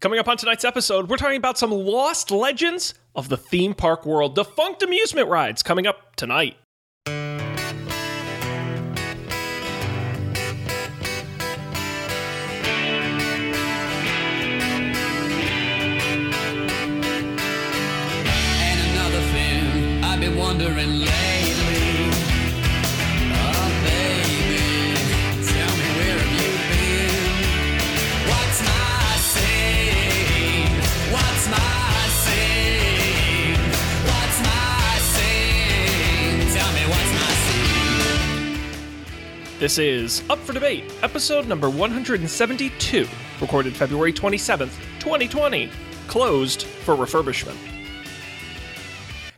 Coming up on tonight's episode, we're talking about some lost legends of the theme park world, defunct amusement rides coming up tonight. This is Up for Debate, episode number 172, recorded February 27th, 2020, closed for refurbishment.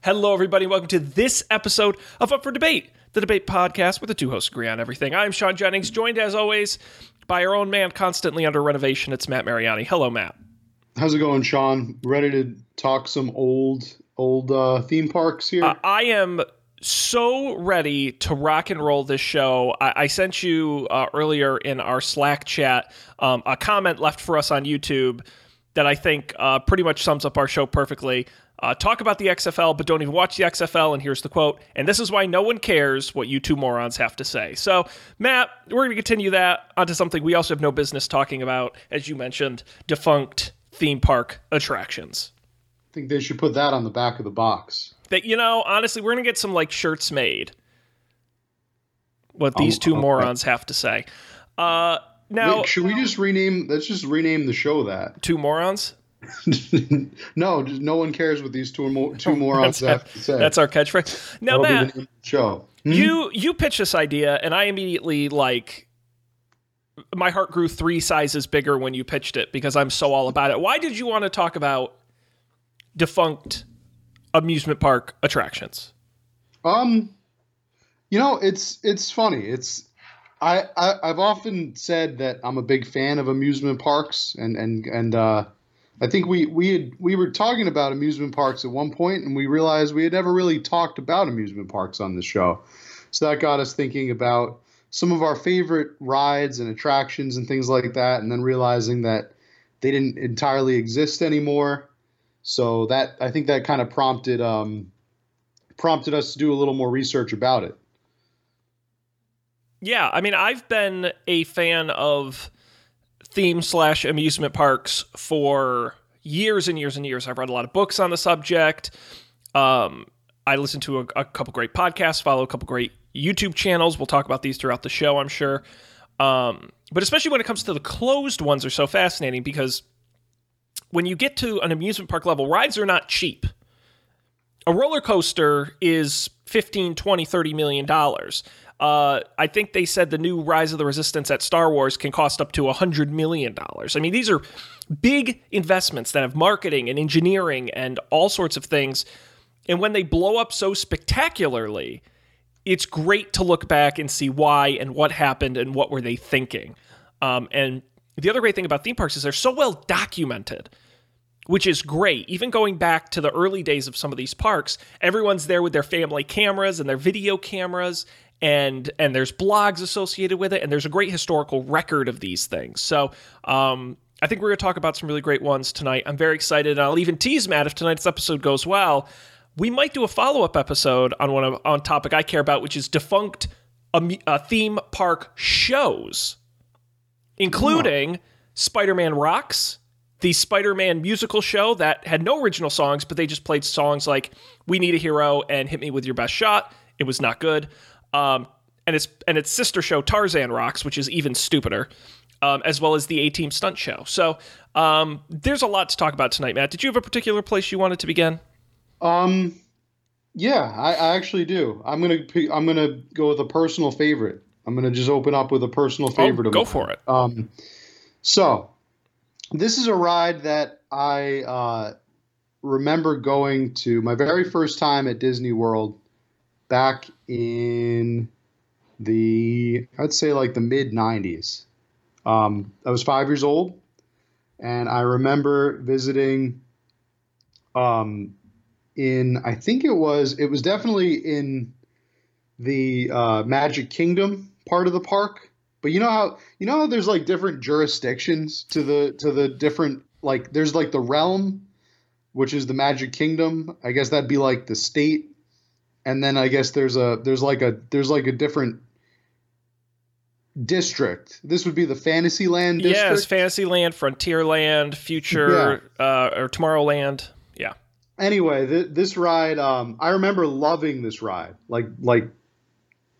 Hello, everybody. Welcome to this episode of Up for Debate, the debate podcast where the two hosts agree on everything. I'm Sean Jennings, joined as always by our own man constantly under renovation. It's Matt Mariani. Hello, Matt. How's it going, Sean? Ready to talk some old old uh, theme parks here? Uh, I am so ready to rock and roll this show. I, I sent you uh, earlier in our Slack chat um, a comment left for us on YouTube that I think uh, pretty much sums up our show perfectly. Uh, talk about the XFL, but don't even watch the XFL. And here's the quote. And this is why no one cares what you two morons have to say. So, Matt, we're going to continue that onto something we also have no business talking about, as you mentioned, defunct theme park attractions. I think they should put that on the back of the box. That you know honestly we're gonna get some like shirts made what these Um, two okay. morons have to say uh now Wait, should we just rename? Let's just rename the show that. two morons no, just no one cares what these two mo- two morons have to say. that's our catchphrase now matt the name of the show. Hmm? you you pitched this idea and i immediately like my heart grew three sizes bigger when you pitched it because i'm so all about it why did you want to talk about defunct amusement park attractions Um, you know, it's it's funny. It's I, I I've often said that I'm a big fan of amusement parks, and and and uh, I think we we had we were talking about amusement parks at one point, and we realized we had never really talked about amusement parks on the show. So that got us thinking about some of our favorite rides and attractions and things like that, and then realizing that they didn't entirely exist anymore. So that I think that kind of prompted um, prompted us to do a little more research about it. Yeah, I mean, I've been a fan of theme slash amusement parks for years and years and years. I've read a lot of books on the subject. Um, I listen to a, a couple great podcasts, follow a couple great YouTube channels. We'll talk about these throughout the show, I'm sure. Um, but especially when it comes to the closed ones, are so fascinating because when you get to an amusement park level, rides are not cheap. A roller coaster is 15, 20, 30 million dollars. Uh, I think they said the new Rise of the Resistance at Star Wars can cost up to $100 million. I mean, these are big investments that have marketing and engineering and all sorts of things. And when they blow up so spectacularly, it's great to look back and see why and what happened and what were they thinking. Um, and the other great thing about theme parks is they're so well documented which is great. Even going back to the early days of some of these parks, everyone's there with their family cameras and their video cameras and and there's blogs associated with it and there's a great historical record of these things. So, um I think we're going to talk about some really great ones tonight. I'm very excited, and I'll even tease Matt if tonight's episode goes well. We might do a follow up episode on one of, on topic I care about, which is defunct um, uh, theme park shows, including Spider Man Rocks, the Spider Man musical show that had no original songs, but they just played songs like "We Need a Hero" and "Hit Me with Your Best Shot." It was not good. Um, and its and its sister show Tarzan Rocks, which is even stupider, um, as well as the A Team Stunt Show. So um, there's a lot to talk about tonight, Matt. Did you have a particular place you wanted to begin? Um, yeah, I, I actually do. I'm gonna I'm gonna go with a personal favorite. I'm gonna just open up with a personal favorite. oh, of go mine. for it. Um, so this is a ride that I uh, remember going to my very first time at Disney World back in the I'd say like the mid '90s. Um, I was five years old, and I remember visiting. Um, in I think it was it was definitely in the uh, Magic Kingdom part of the park. But you know how you know how there's like different jurisdictions to the to the different like there's like the realm, which is the Magic Kingdom. I guess that'd be like the state, and then I guess there's a there's like a there's like a different district. This would be the Fantasyland district. Yes, Fantasyland, Frontierland, Future, uh, or Tomorrowland. Yeah. anyway, th- this ride, um, I remember loving this ride, like like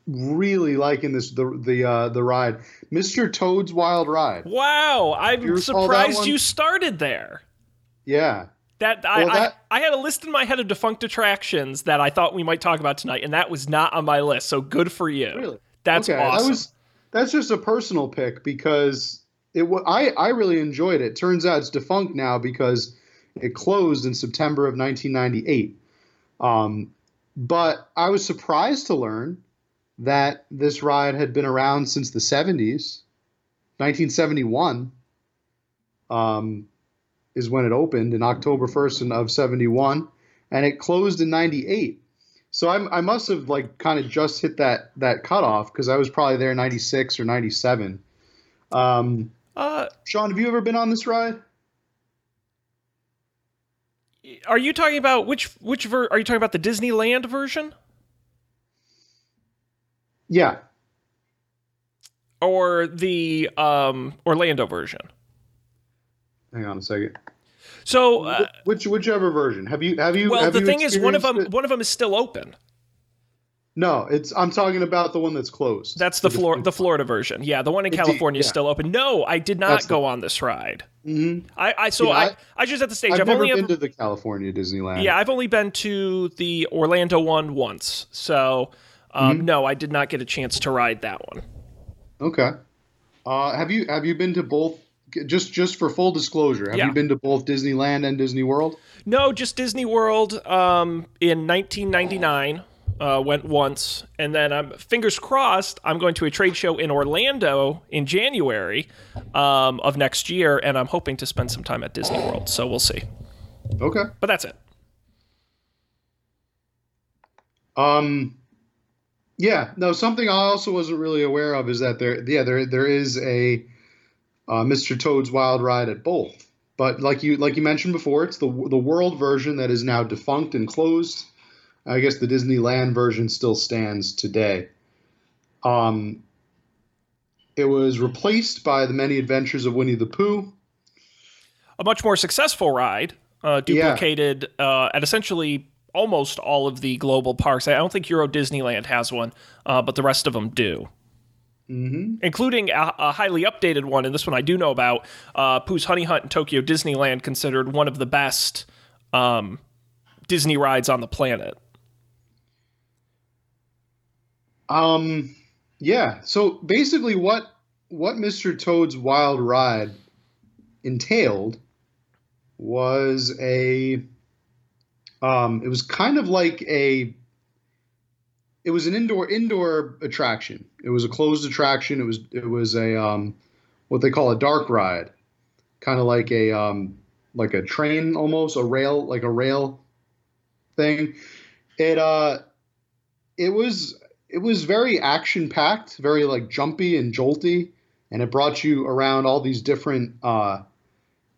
really liking this the the uh, the ride, Mr. Toad's Wild Ride. Wow, I'm You surprised you started there. Yeah, That I, Well, that- I I had a list in my head of defunct attractions that I thought we might talk about tonight, and that was not on my list. So good for you. really. That's okay, awesome. That was that's just a personal pick because it I I really enjoyed it. Turns out it's defunct now because it closed in September of 1998. Um, but I was surprised to learn that this ride had been around since the 70s. 1971 um, is when it opened in October 1st of 71, and it closed in 98. So I, I must have like kind of just hit that that cutoff because I was probably there 96 or 97. Um, uh, Sean, have you ever been on this ride? are you talking about which which ver- are you talking about the Disneyland version Yeah. or the um, Orlando version? Hang on a second. So, uh, Which whichever version have you have you? well, have the you thing is, one of them it? one of them is still open. No, it's I'm talking about the one that's closed. That's the Flor- the Florida version. Yeah, the one in California is yeah. still open. No, I did not That's go on this ride. Mhm. I, I so Yeah, I, I- I just at the stage. I've, I've, never only been ever, to the California Disneyland. yeah, I've only been to the Orlando one once. So um, Mm-hmm. no, I did not get a chance to ride that one. Okay. Uh, have you have you been to both? Just just for full disclosure, have Yeah. you been to both Disneyland and Disney World? No, just Disney World um, in 1999. Uh, went once, and then I'm fingers crossed. I'm going to a trade show in Orlando in January um, of next year, and I'm hoping to spend some time at Disney World. So we'll see. Okay. But that's it. Um, yeah, no. Something I also wasn't really aware of is that there, yeah, there there is a uh, Mr. Toad's Wild Ride at both. But like you like you mentioned before, it's the the world version that is now defunct and closed. I guess the Disneyland version still stands today. Um, it was replaced by the Many Adventures of Winnie the Pooh. a much more successful ride, uh, Yeah. duplicated uh, at essentially almost all of the global parks. I don't think Euro Disneyland has one, uh, but the rest of them do. hmm Including a, a highly updated one, and this one I do know about. Uh, Pooh's Honey Hunt in Tokyo Disneyland, considered one of the best um, Disney rides on the planet. Um, yeah. So basically, what what Mr. Toad's Wild Ride entailed was a um, it was kind of like a it was an indoor indoor attraction. It was a closed attraction. It was it was a um, what they call a dark ride, kind of like a um, like a train almost a rail like a rail thing. It uh it was it was very action packed, very like jumpy and jolty, and it brought you around all these different uh,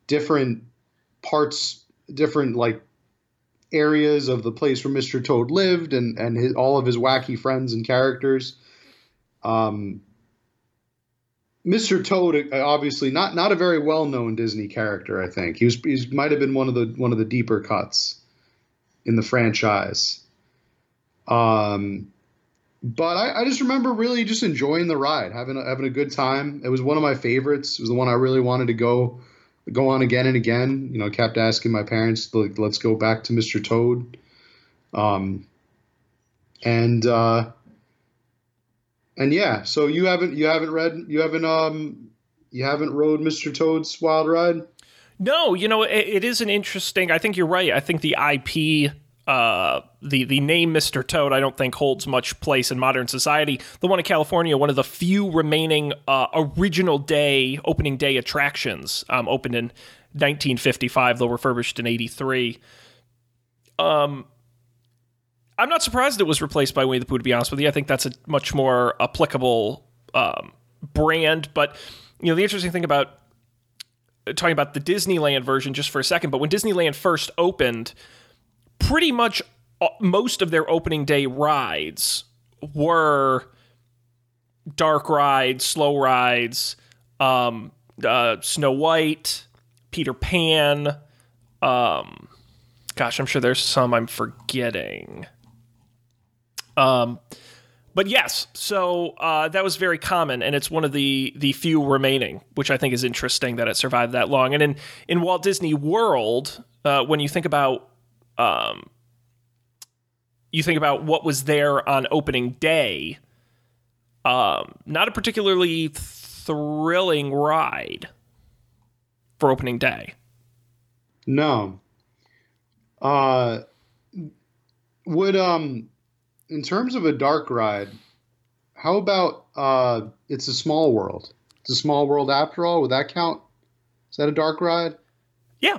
different parts, different like areas of the place where Mr. Toad lived, and and his, all of his wacky friends and characters. Um, Mr. Toad, uh, obviously not not a very well known Disney character. I think he was he might have been one of the one of the deeper cuts in the franchise. Um, but I, I just remember really just enjoying the ride, having a, having a good time. It was one of my favorites. It was the one I really wanted to go go on again and again. You know, kept asking my parents, like, let's go back to Mr. Toad. Um, and uh, and yeah, so you haven't you haven't read you haven't um you haven't rode Mr. Toad's Wild Ride. No, you know, it, it is an interesting. I think you're right. I think the IP, uh, the the name Mr. Toad, I don't think holds much place in modern society. The one in California, one of the few remaining uh, original day opening day attractions, um, opened in 1955, though refurbished in '83. Um, I'm not surprised it was replaced by Winnie the Pooh. To be honest with you, I think that's a much more applicable um, brand. But you know, the interesting thing about talking about the Disneyland version just for a second, but when Disneyland first opened, pretty much uh, most of their opening day rides were dark rides, slow rides, um, uh, Snow White, Peter Pan. Um, gosh, I'm sure there's some I'm forgetting. Um, but yes, so uh, that was very common, and it's one of the the few remaining, which I think is interesting that it survived that long. And in in Walt Disney World, uh, when you think about um, you think about what was there on opening day, um, not a particularly thrilling ride for opening day. No. Uh, would um, in terms of a dark ride, how about uh, it's a small world? It's a small world after all. Would that count? Is that a dark ride? Yeah,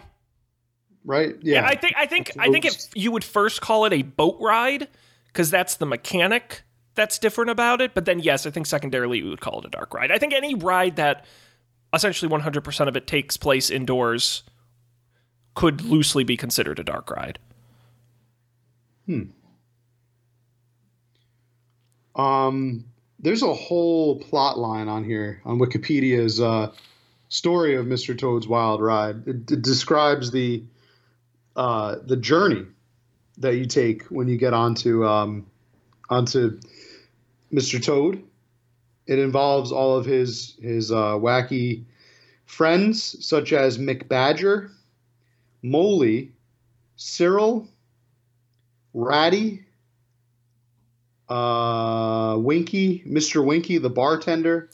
Right? yeah. I think I think I think if you would first call it a boat ride because that's the mechanic that's different about it. But then yes, I think secondarily we would call it a dark ride. I think any ride that essentially 100% of it takes place indoors could loosely be considered a dark ride. Hmm. Um, there's a whole plot line on here on Wikipedia's uh, story of Mr. Toad's Wild Ride. It, it describes the uh, the journey that you take when you get onto um, onto Mr. Toad. It involves all of his his uh, wacky friends, such as MacBadger, Moley, Cyril, Ratty, uh, Winky, Mr. Winky, the bartender.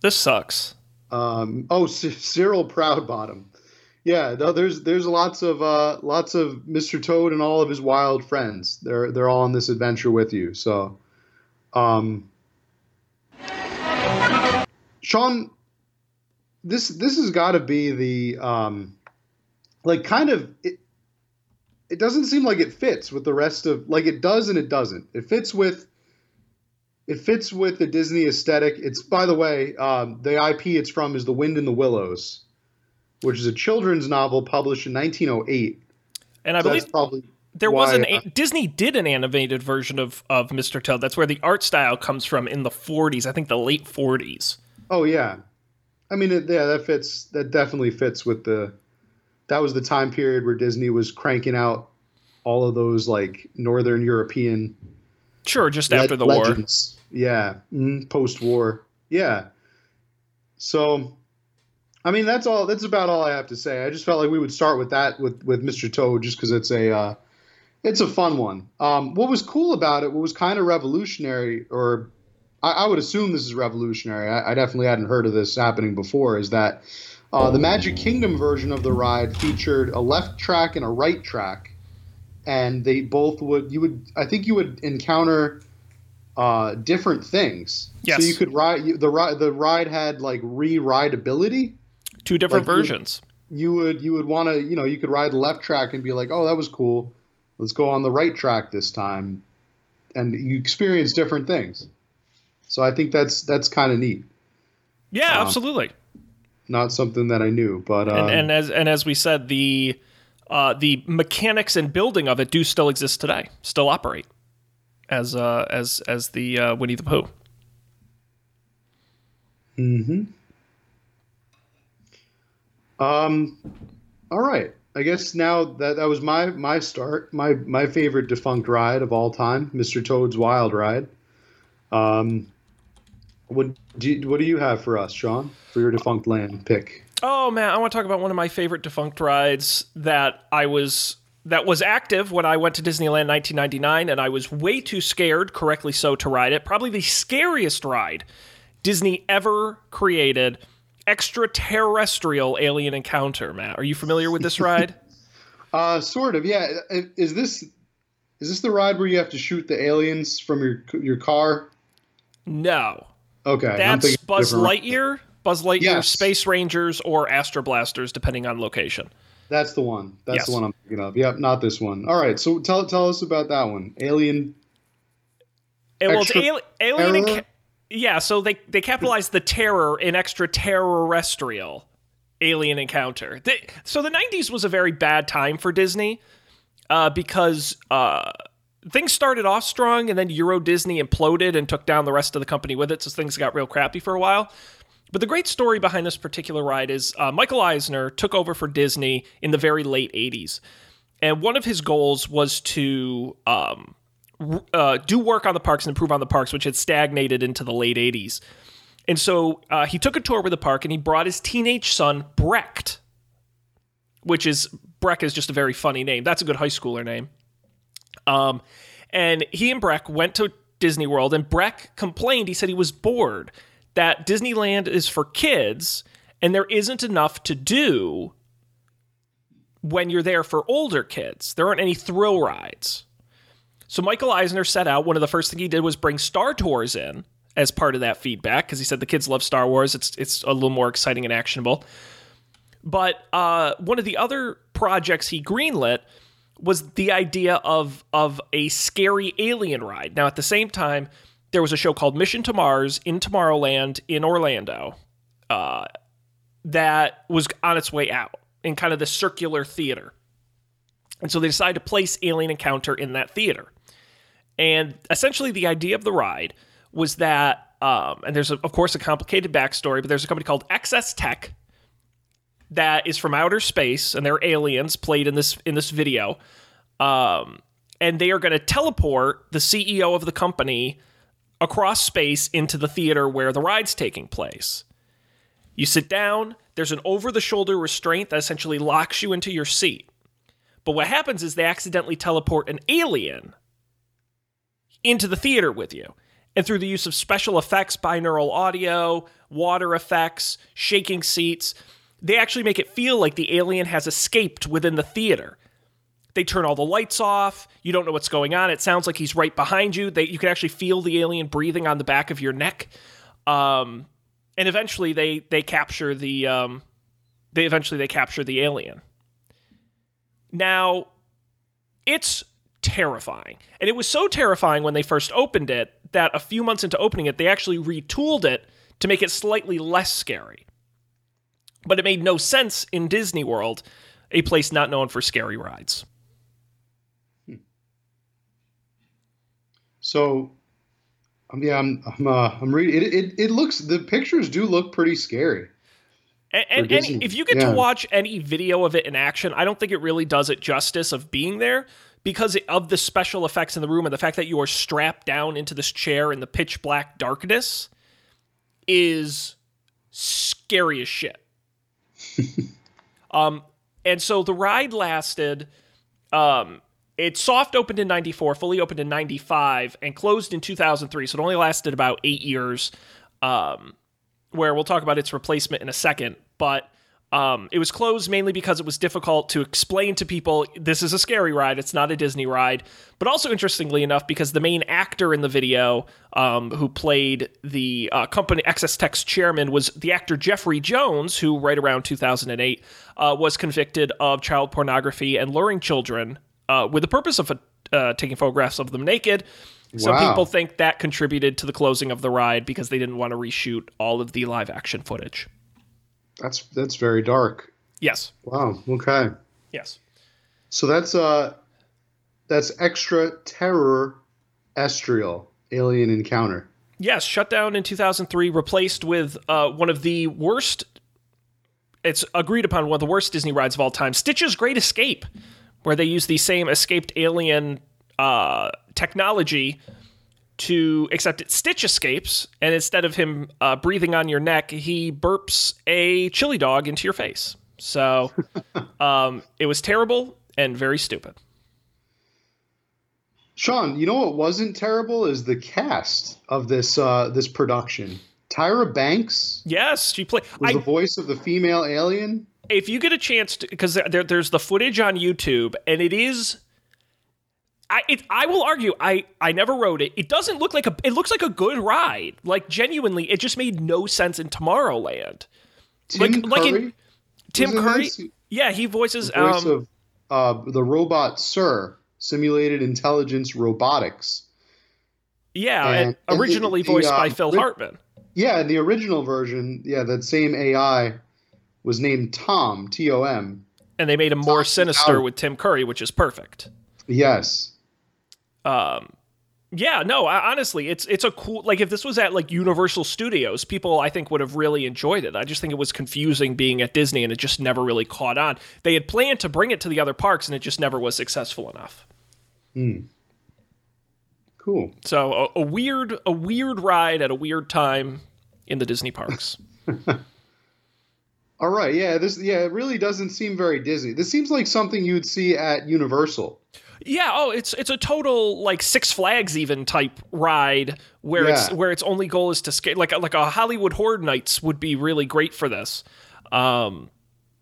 This sucks. Um, oh, C- Cyril Proudbottom. Yeah, no, there's there's lots of uh, lots of Mr. Toad and all of his wild friends. They're they're all on this adventure with you. So, um, Sean, this this has got to be the um, like kind of it. It doesn't seem like it fits with the rest of like it does and it doesn't. It fits with it fits with the Disney aesthetic. It's by the way, um, the IP it's from is The Wind in the Willows, which is a children's novel published in 1908. And I So believe probably there was an a- Disney did an animated version of of Mr. Toad. That's where the art style comes from in the 40s. I think the late 40s. Oh yeah, I mean it, yeah, that fits. That definitely fits with the. That was the time period where Disney was cranking out all of those like Northern European Sure, just after the war. Yeah, mm, post-war. Yeah. So, I mean, that's all. That's about all I have to say. I just felt like we would start with that with with Mr. Toad, just because it's a uh, it's a fun one. Um, what was cool about it, what was kind of revolutionary, or I, I would assume this is revolutionary. I, I definitely hadn't heard of this happening before. Is that uh, the Magic Kingdom version of the ride featured a left track and a right track, and they both would you would I think you would encounter uh, different things. Yes. So you could ride you, the ride. The ride had like re-rideability. Two different Like, versions. You would you would want to you know you could ride the left track and be like, oh that was cool. Let's go on the right track this time, and you experience different things. So I think that's that's kind of neat. Yeah, um, absolutely. Not something that I knew, but um, and, and as and as we said, the uh, the mechanics and building of it do still exist today, still operate as uh, as as the uh, Winnie the Pooh. Um, all right. I guess now that that was my my start, my my favorite defunct ride of all time, Mr. Toad's Wild Ride. Um, what do you, what do you have for us, Sean, for your defunct land pick? Oh man, I want to talk about one of my favorite defunct rides that I was that was active when I went to Disneyland 1999, and I was way too scared, correctly so, to ride it. Probably the scariest ride Disney ever created. Extraterrestrial alien encounter. Matt, are you familiar with this ride? Uh, sort of, yeah. Is this is this the ride where you have to shoot the aliens from your your car? no, Okay, that's thinking of a Buzz. Lightyear, Buzz Lightyear, Yes. Space Rangers, or Astro Blasters, depending on location. That's the one. That's Yes. the one I'm thinking of. Yep, not this one. All right, so tell tell us about that one. Alien. Well, it's alien. enca- yeah, so they they capitalized the terror in extraterrestrial alien encounter. They- so the 90s was a very bad time for Disney uh, because uh, things started off strong and then Euro Disney imploded and took down the rest of the company with it, so things got real crappy for a while. But the great story behind this particular ride is uh, Michael Eisner took over for Disney in the very late 80s. And one of his goals was to um, uh, do work on the parks and improve on the parks, which had stagnated into the late 80s. And so uh, he took a tour with the park and he brought his teenage son, Breck, which is, Breck is just a very funny name. That's a good high schooler name. Um, and he and Breck went to Disney World, and Breck complained. He said he was bored that Disneyland is for kids, and there isn't enough to do when you're there for older kids. There aren't any thrill rides. So Michael Eisner set out. One of the first things he did was bring Star Tours in as part of that feedback because he said the kids love Star Wars. It's it's a little more exciting and actionable. But uh, one of the other projects he greenlit was the idea of of a scary alien ride. Now, at the same time, there was a show called Mission to Mars in Tomorrowland in Orlando uh, that was on its way out in kind of the circular theater. And so they decided to place Alien Encounter in that theater. And essentially, the idea of the ride was that, um, and there's, a, of course, a complicated backstory, but there's a company called XS Tech that is from outer space, and they're aliens played in this in this video. Um, and they are going to teleport the CEO of the company across space into the theater where the ride's taking place. You sit down, there's an over the shoulder restraint that essentially locks you into your seat. But what happens is they accidentally teleport an alien into the theater with you. And through the use of special effects, binaural audio, water effects, shaking seats, they actually make it feel like the alien has escaped within the theater. They turn all the lights off. You don't know what's going on. It sounds like he's right behind you. They, you can actually feel the alien breathing on the back of your neck. Um, and eventually, they they capture the um, they eventually they capture the alien. Now, it's terrifying, and it was so terrifying when they first opened it that a few months into opening it, they actually retooled it to make it slightly less scary. But it made no sense in Disney World, a place not known for scary rides. So, um, yeah, I'm I'm uh, I'm reading it, it. It looks the pictures do look pretty scary. And, and, and if you get yeah. to watch any video of it in action, I don't think it really does it justice of being there because of the special effects in the room and the fact that you are strapped down into this chair in the pitch black darkness is scary as shit. um, and so the ride lasted. Um, it soft opened in 94, fully opened in 95, and closed in 2003. So it only lasted about eight years. Um, where we'll talk about its replacement in a second. But um, it was closed mainly because it was difficult to explain to people this is a scary ride, it's not a Disney ride. But also, interestingly enough, because the main actor in the video um, who played the uh, company XS Tech's chairman was the actor Jeffrey Jones, who right around 2008 uh, was convicted of child pornography and luring children uh, with the purpose of uh, taking photographs of them naked. Some Wow. people think that contributed to the closing of the ride because they didn't want to reshoot all of the live action footage. That's that's very dark. Yes. Wow. Okay. Yes. So that's uh that's extra terror estrial alien encounter. Yes, shut down in 2003, replaced with uh, one of the worst, it's agreed upon one of the worst Disney rides of all time, Stitch's Great Escape, where they use the same escaped alien uh, technology to, except it Stitch escapes, and instead of him uh, breathing on your neck, he burps a chili dog into your face. So um, it was terrible and very stupid. Sean, you know what wasn't terrible is the cast of this uh this production. Tyra Banks Yes, she played. was I, the voice of the female alien. if you get a chance to because there, there's the footage on youtube and it is I, it, I will argue I, I never wrote it it doesn't look like a it looks like a good ride like genuinely it just made no sense in tomorrowland Tim Like- like in- Curry, tim curry this? yeah he voices voice um, of uh, the robot Sir, simulated intelligence robotics. yeah and- and and the- originally the, voiced by um, phil hartman Yeah, in the original version, yeah, that same AI was named Tom T O M. And they made him more Tom sinister Out. with Tim Curry, which is perfect. Yes. Um, yeah, no, I, honestly, it's it's a cool like if this was at like Universal Studios, people I think would have really enjoyed it. I just think it was confusing being at Disney and it just never really caught on. They had planned to bring it to the other parks and it just never was successful enough. Hmm. Cool. So a, a weird a weird ride at a weird time in the Disney parks. All right. Yeah. This. Yeah. It really doesn't seem very Disney. This seems like something you'd see at Universal. Yeah, oh, it's it's a total like Six Flags even type ride where it's where its only goal is to skate like a- like a Halloween Horror Nights would be really great for this. Um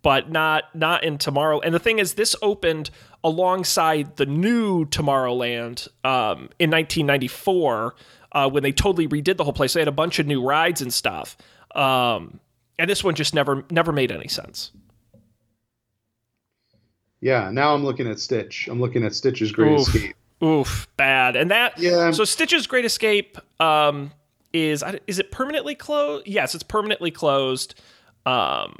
but not not in Tomorrow. And the thing is this opened alongside the new Tomorrowland um in 1994 uh when they totally redid the whole place. They had a bunch of new rides and stuff. Um and this one just never never made any sense. Yeah. Now I'm looking at Stitch. I'm looking at Stitch's Great Oof. Escape. Oof, bad. And that Yeah. So Stitch's Great Escape um is is it permanently closed? Yes, it's permanently closed. Um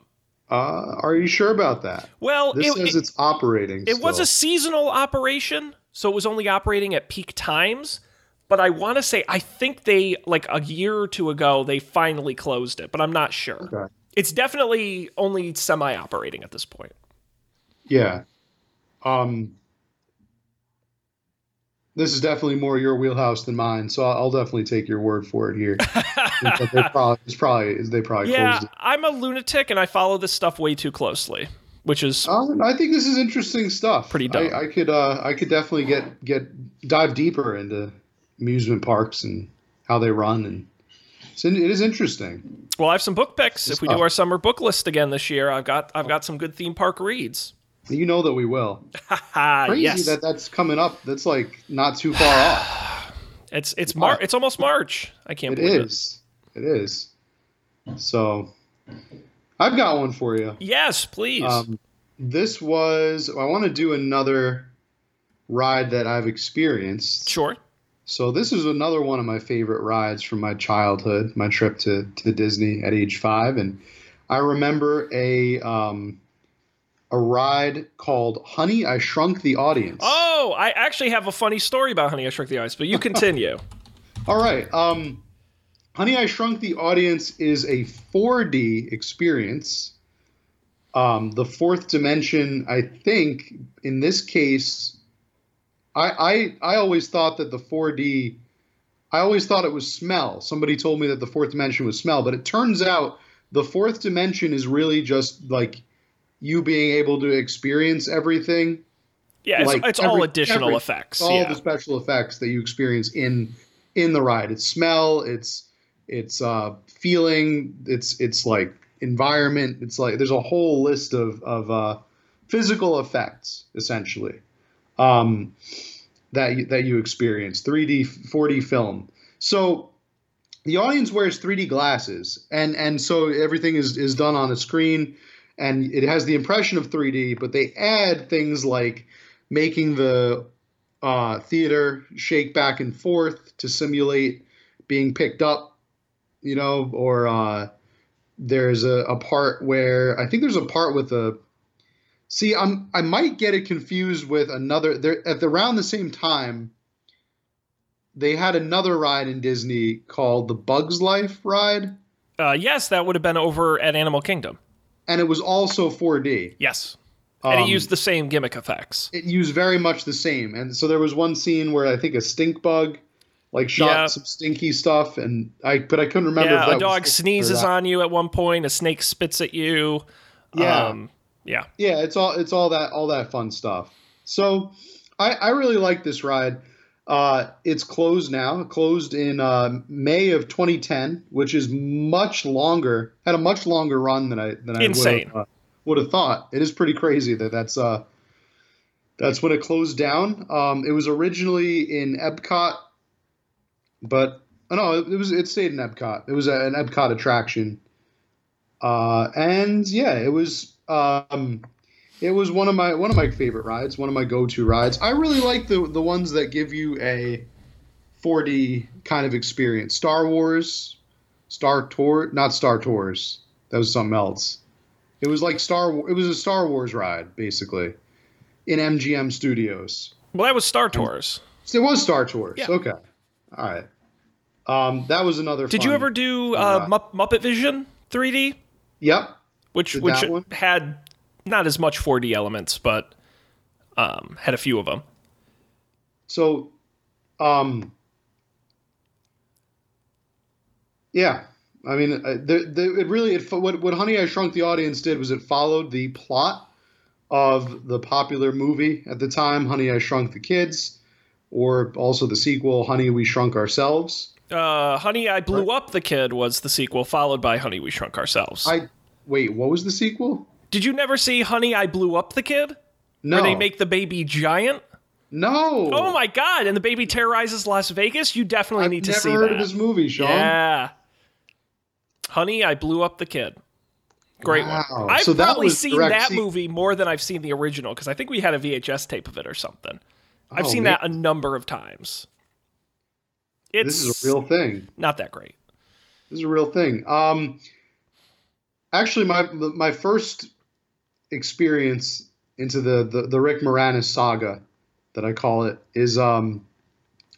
Uh, are you sure about that? well, This it, says it, it's operating. it was a seasonal operation, so it was only operating at peak times. But I want to say I think they like a year or two ago they finally closed it, but I'm not sure. Okay. It's definitely only semi-operating at this point. Yeah. Um. This is definitely more your wheelhouse than mine, so I'll definitely take your word for it here. They probably, it's probably they probably Yeah, it. I'm a lunatic and I follow this stuff way too closely, which is Um, I think this is interesting stuff. Pretty dumb. I, I could uh, I could definitely get get dive deeper into amusement parks and how they run, and it's, it is interesting. Well, I have some book picks. If we do our summer book list again this year, I've got I've got some good theme park reads. You know that we will. Crazy yes, that that's coming up. That's like not too far off. it's it's Mar- it's almost March. I can't It believe is. It is. So, I've got one for you. Yes, please. Um, this was. I want to do another ride that I've experienced. sure. So this is another one of my favorite rides from my childhood, my trip to, to Disney at age five, and I remember a um, a ride called Honey, I Shrunk the Audience. Oh, I actually have a funny story about Honey I Shrunk the Ice, but you continue. All right, um, Honey, I Shrunk the Audience is a 4D experience. Um, the fourth dimension, I think, in this case, I, I I always thought that the 4D, I always thought it was smell. Somebody told me that the fourth dimension was smell, but it turns out the fourth dimension is really just like you being able to experience everything Yeah, it's, Like it's all every- additional every- effects. all yeah. the special effects that you experience in in the ride. It's smell, it's it's uh, feeling, it's it's like environment. It's like there's a whole list of of uh, physical effects essentially um, that you, that you experience. 3D, 4D film. So the audience wears 3D glasses, and and so everything is is done on a screen, and it has the impression of 3D, but they add things like making the uh, theater shake back and forth to simulate being picked up, you know, or uh, there's a, a part where I think there's a part with a. See, I'm I might get it confused with another. There at the, around the same time. They had another ride in Disney called the Bugs Life ride, Uh, yes, that would have been over at Animal Kingdom. And it was also 4D. Yes, and Um, it used the same gimmick effects. it used very much the same. And so there was one scene where I think a stink bug like shot Yeah. some stinky stuff and I but I couldn't remember if Yeah, a dog sneezes on you at one point. A snake spits at you. Yeah. Um, yeah. Yeah, it's all it's all that all that fun stuff. So I, I really like this ride. Uh, it's closed now. Closed in uh, May of 2010, which is much longer. Had a much longer run than I than I would have, uh, would have thought. It is pretty crazy that that's uh, that's when it closed down. Um, it was originally in Epcot, but oh, no, it, it was it stayed in Epcot. It was a, an Epcot attraction. Uh, and yeah, it was um, it was one of my one of my favorite rides, one of my go-to rides. I really like the the ones that give you a 4D kind of experience. Star Wars, Star Tour, not Star Tours. That was something else. It was like Star. It was a Star Wars ride, basically, in MGM Studios. Well, that was Star Tours. So it was Star Tours. Yeah. Okay. All right. Um, that was another. Did you ever do uh. Mupp- Muppet Vision 3D, Yep. which Did which had not as much 4D elements, but um, had a few of them. So, um, yeah, I mean, uh, the, the, it really it, what what Honey I Shrunk the Audience did was it followed the plot of the popular movie at the time, Honey I Shrunk the Kids, or also the sequel, Honey We Shrunk Ourselves. Uh, Honey, I Blew Up the Kid was the sequel, followed by Honey, We Shrunk Ourselves. I wait, what was the sequel? Did you never see Honey, I Blew Up the Kid? No, Where they make the baby giant? no. Oh my god! And the baby terrorizes Las Vegas. You definitely I've need to never see heard that. of this movie, Sean. Yeah. Honey, I blew up the kid. Great Wow. one. I've So that probably seen that se- movie more than I've seen the original because I think we had a VHS tape of it or something. I've Oh, seen man. that a number of times. It's This is a real thing. not that great. This is a real thing. Um, actually, my my first experience into the, the the Rick Moranis saga, that I call it, is um,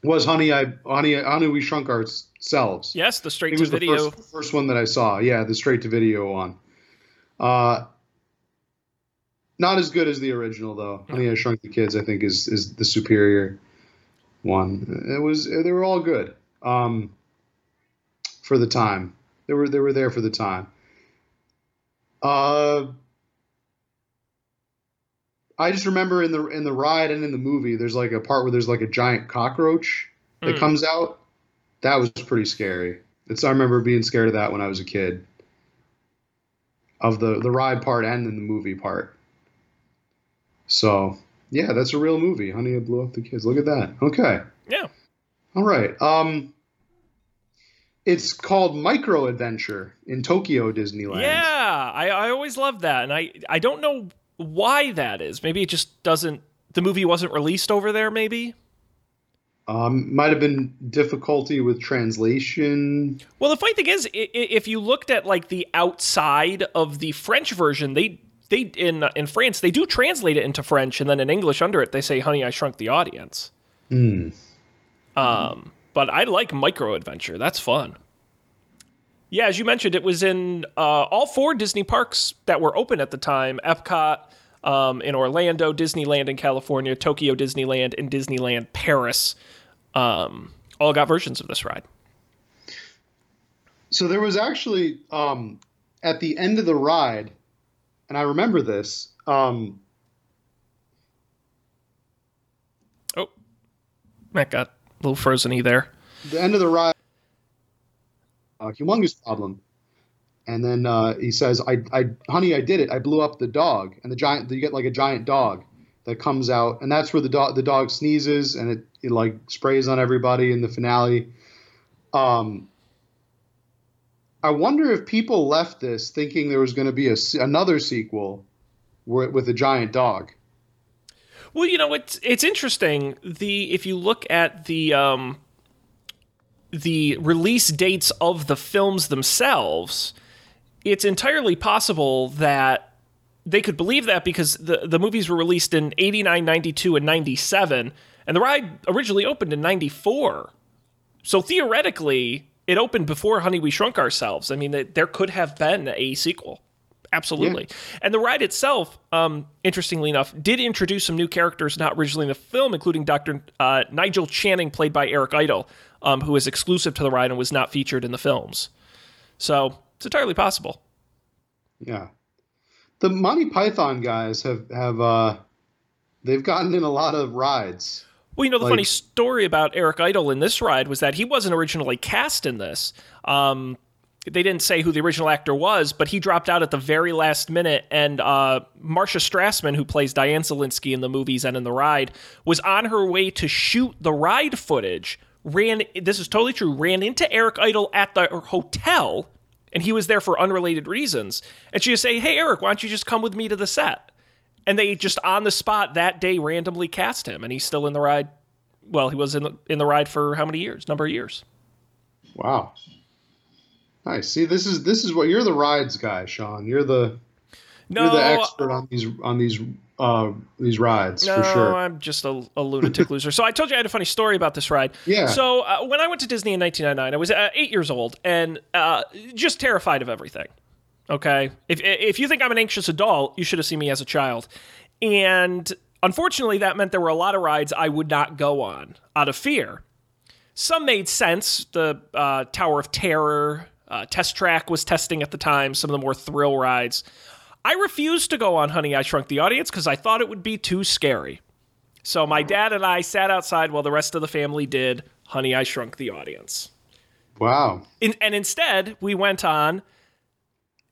was Honey I Honey Honey We Shrunk Ourselves. Yes, the straight to was the video. first, first one that I saw. Yeah, the straight to video one. Uh, not as good as the original though. Honey I Shrunk the Kids, I think, is is the superior one. It was they were all good. Um, for the time, they were they were there for the time. Uh, I just remember in the in the ride and in the movie, there's like a part where there's like a giant cockroach that Mm. comes out. That was pretty scary. It's I remember being scared of that when I was a kid. Of the the ride part and in the movie part. So yeah, that's a real movie. Honey, I blew up the kids. Look at that. Okay. Yeah. All right. Um, it's called Micro Adventure in Tokyo Disneyland. Yeah, I, I always loved that, and I I don't know why that is. Maybe it just doesn't. The movie wasn't released over there. Maybe. Um, might have been difficulty with translation. Well, the funny thing is, if you looked at like the outside of the French version, they they in in France they do translate it into French, and then in English under it they say "Honey, I Shrunk the Audience." Hmm. Um, but I like Micro Adventure. That's fun. Yeah, as you mentioned, it was in uh, all four Disney parks that were open at the time: Epcot um, in Orlando, Disneyland in California, Tokyo Disneyland, and Disneyland Paris. Um, all got versions of this ride. So there was actually um, at the end of the ride, and I remember this. Um, Oh, Matt got a little frozen-y there. the end of the ride, a humongous problem. And then uh, he says, I, I, honey, I did it. I blew up the dog. And the giant, you get like a giant dog that comes out. And that's where the dog, the dog sneezes and it, it like sprays on everybody in the finale. Um, I wonder if people left this thinking there was going to be a, another sequel with a giant dog. Well, you know, it's it's interesting. The if you look at the um, the release dates of the films themselves, it's entirely possible that they could believe that because the the movies were released in 89, 92 and 97 and the ride originally opened in 94. So theoretically, it opened before Honey We Shrunk Ourselves. I mean, there could have been a sequel. Absolutely. And the ride itself, um, interestingly enough, did introduce some new characters not originally in the film, including Dr. Uh, Nigel Channing, played by Eric Idle, um, who is exclusive to the ride and was not featured in the films. So it's entirely possible. Yeah. The Monty Python guys have, have, uh, they've gotten in a lot of rides. Well, you know, the Like- funny story about Eric Idle in this ride was that he wasn't originally cast in this. Um, they didn't say who the original actor was, but he dropped out at the very last minute. And uh, Marcia Strassman, who plays Diane Szalinski in the movies and in the ride, was on her way to shoot the ride footage. Ran this is totally true. Ran into Eric Idle at the hotel, and he was there for unrelated reasons. And she would say, "Hey, Eric, why don't you just come with me to the set?" And they just on the spot that day randomly cast him, and he's still in the ride. Well, he was in the, in the ride for how many years? Number of years. Wow. Nice. See, this is this is what you're the rides guy, Sean. You're the No, You're the expert on these on these uh, these rides no, for sure. I'm just a, a lunatic loser. So I told you I had a funny story about this ride. Yeah. So uh, when I went to Disney in 1999, I was uh, eight years old and uh, just terrified of everything. Okay, if if you think I'm an anxious adult, you should have seen me as a child. And unfortunately, that meant there were a lot of rides I would not go on out of fear. Some made sense. The uh, Tower of Terror, uh, Test Track was testing at the time. Some of the more thrill rides. I refused to go on Honey I Shrunk the Audience because I thought it would be too scary. So my dad and I sat outside while the rest of the family did Honey I Shrunk the Audience. Wow. In, and instead, we went on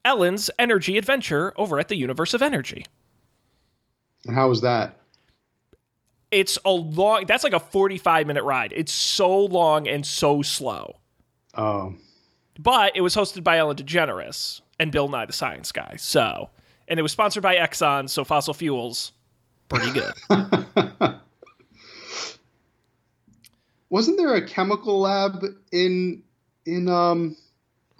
Ellen's Energy Adventure over at the Universe of Energy. And how was that? It's a long, that's like a 45 minute ride. It's so long and so slow. Oh, But it was hosted by Ellen DeGeneres and Bill Nye the Science Guy. So, and it was sponsored by Exxon, so fossil fuels, pretty good. wasn't there a chemical lab in in um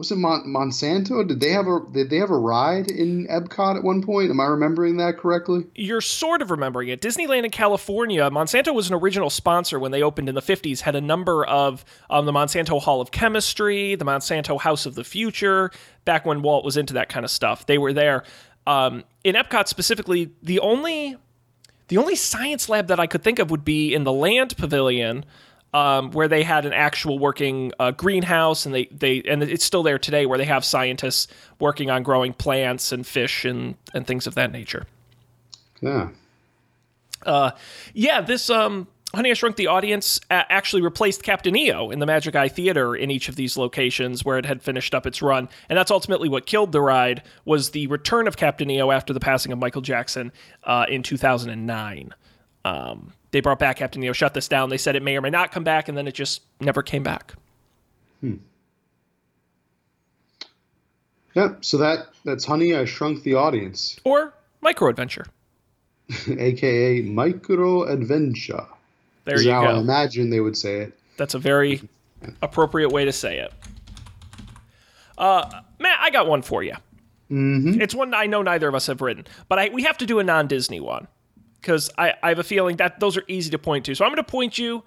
was it Mon- Monsanto? Did they have a did they have a ride in Epcot at one point? Am I remembering that correctly? You're sort of remembering it. Disneyland in California, Monsanto was an original sponsor when they opened in the 50s, had a number of um, the Monsanto Hall of Chemistry, the Monsanto House of the Future, back when Walt was into that kind of stuff. They were there. Um, in Epcot specifically, the only the only science lab that I could think of would be in the Land Pavilion, um, where they had an actual working uh, greenhouse, and they they and it's still there today, where they have scientists working on growing plants and fish and and things of that nature. Yeah. Yeah, this um, Honey I Shrunk the Audience actually replaced Captain EO in the Magic Eye Theater in each of these locations where it had finished up its run, and that's ultimately what killed the ride was the return of Captain EO after the passing of Michael Jackson uh, in 2009. Um, they brought back Captain EO, shut this down. They said it may or may not come back, and then it just never came back. Yep. So that that's Honey, I Shrunk the Audience, Or Micro Adventure. aka Micro Adventure. There you how I go. imagine they would say it. That's a very appropriate way to say it. Uh, Matt, I got one for you. Mm-hmm. It's one I know neither of us have written, but I, we have to do a non-Disney one because I, I have a feeling that those are easy to point to. So I'm going to point you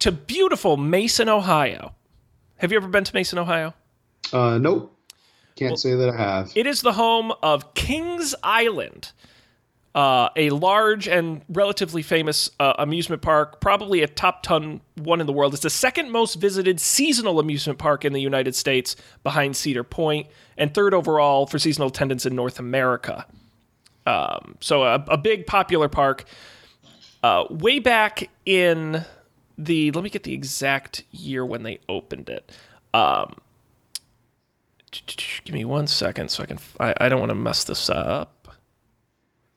to beautiful Mason, Ohio. Have you ever been to Mason, Ohio? Uh, nope. Can't say that I have. It is the home of Kings Island, uh, a large and relatively famous uh, amusement park, probably a top ton one in the world. It's the second most visited seasonal amusement park in the United States behind Cedar Point, and third overall for seasonal attendance in North America. Um, so a, a big popular park. Uh, way back in the, let me get the exact year when they opened it. Um, give me one second so I can. I, I don't want to mess this up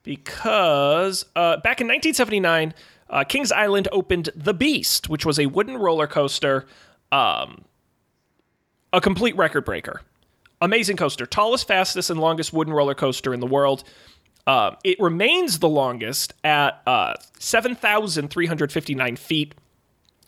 because uh, back in 1979, uh, Kings Island opened The Beast, which was a wooden roller coaster, um, a complete record breaker. Amazing coaster, tallest, fastest, and longest wooden roller coaster in the world. Uh, it remains the longest at uh, 7,359 feet,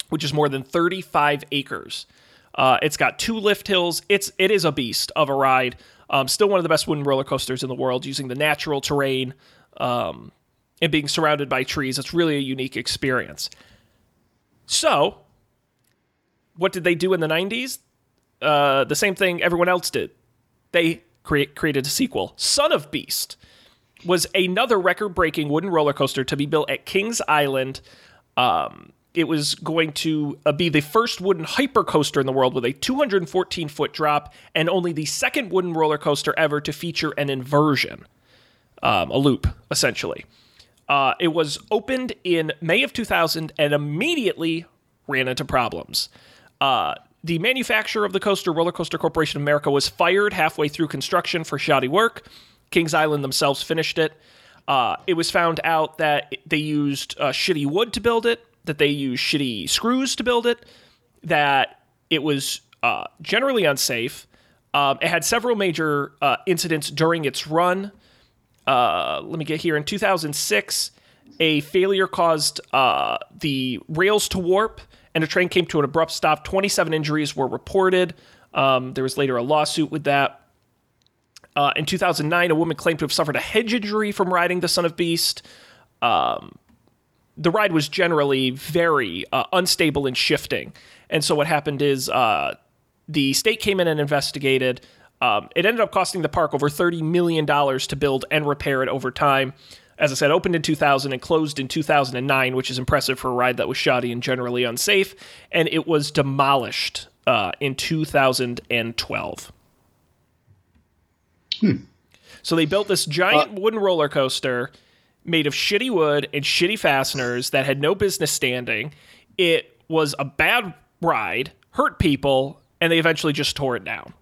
which is more than 35 acres. Uh, it's got two lift hills. It's it is a beast of a ride. Um, still one of the best wooden roller coasters in the world, using the natural terrain um, and being surrounded by trees. It's really a unique experience. So, what did they do in the '90s? Uh, the same thing everyone else did. They create, created a sequel, Son of Beast was another record-breaking wooden roller coaster to be built at Kings Island. Um, it was going to uh, be the first wooden hyper coaster in the world with a 214 foot drop, and only the second wooden roller coaster ever to feature an inversion, um, a loop, essentially. Uh, it was opened in May of 2000 and immediately ran into problems. Uh, the manufacturer of the coaster, Roller Coaster Corporation of America, was fired halfway through construction for shoddy work. Kings Island themselves finished it. Uh, it was found out that they used uh, shitty wood to build it, that they used shitty screws to build it, that it was uh, generally unsafe. Um, it had several major uh, incidents during its run. Uh, let me get here. In 2006, a failure caused uh, the rails to warp, and a train came to an abrupt stop. 27 injuries were reported. Um, there was later a lawsuit with that. Uh, in 2009, a woman claimed to have suffered a head injury from riding the Son of Beast. Um, the ride was generally very uh, unstable and shifting. And so what happened is uh, the state came in and investigated. Um, it ended up costing the park over $30 million to build and repair it over time. As I said, opened in 2000 and closed in 2009, which is impressive for a ride that was shoddy and generally unsafe. And it was demolished uh, in 2012. So they built this giant wooden roller coaster made of shitty wood and shitty fasteners that had no business standing. It was a bad ride, hurt people, and they eventually just tore it down.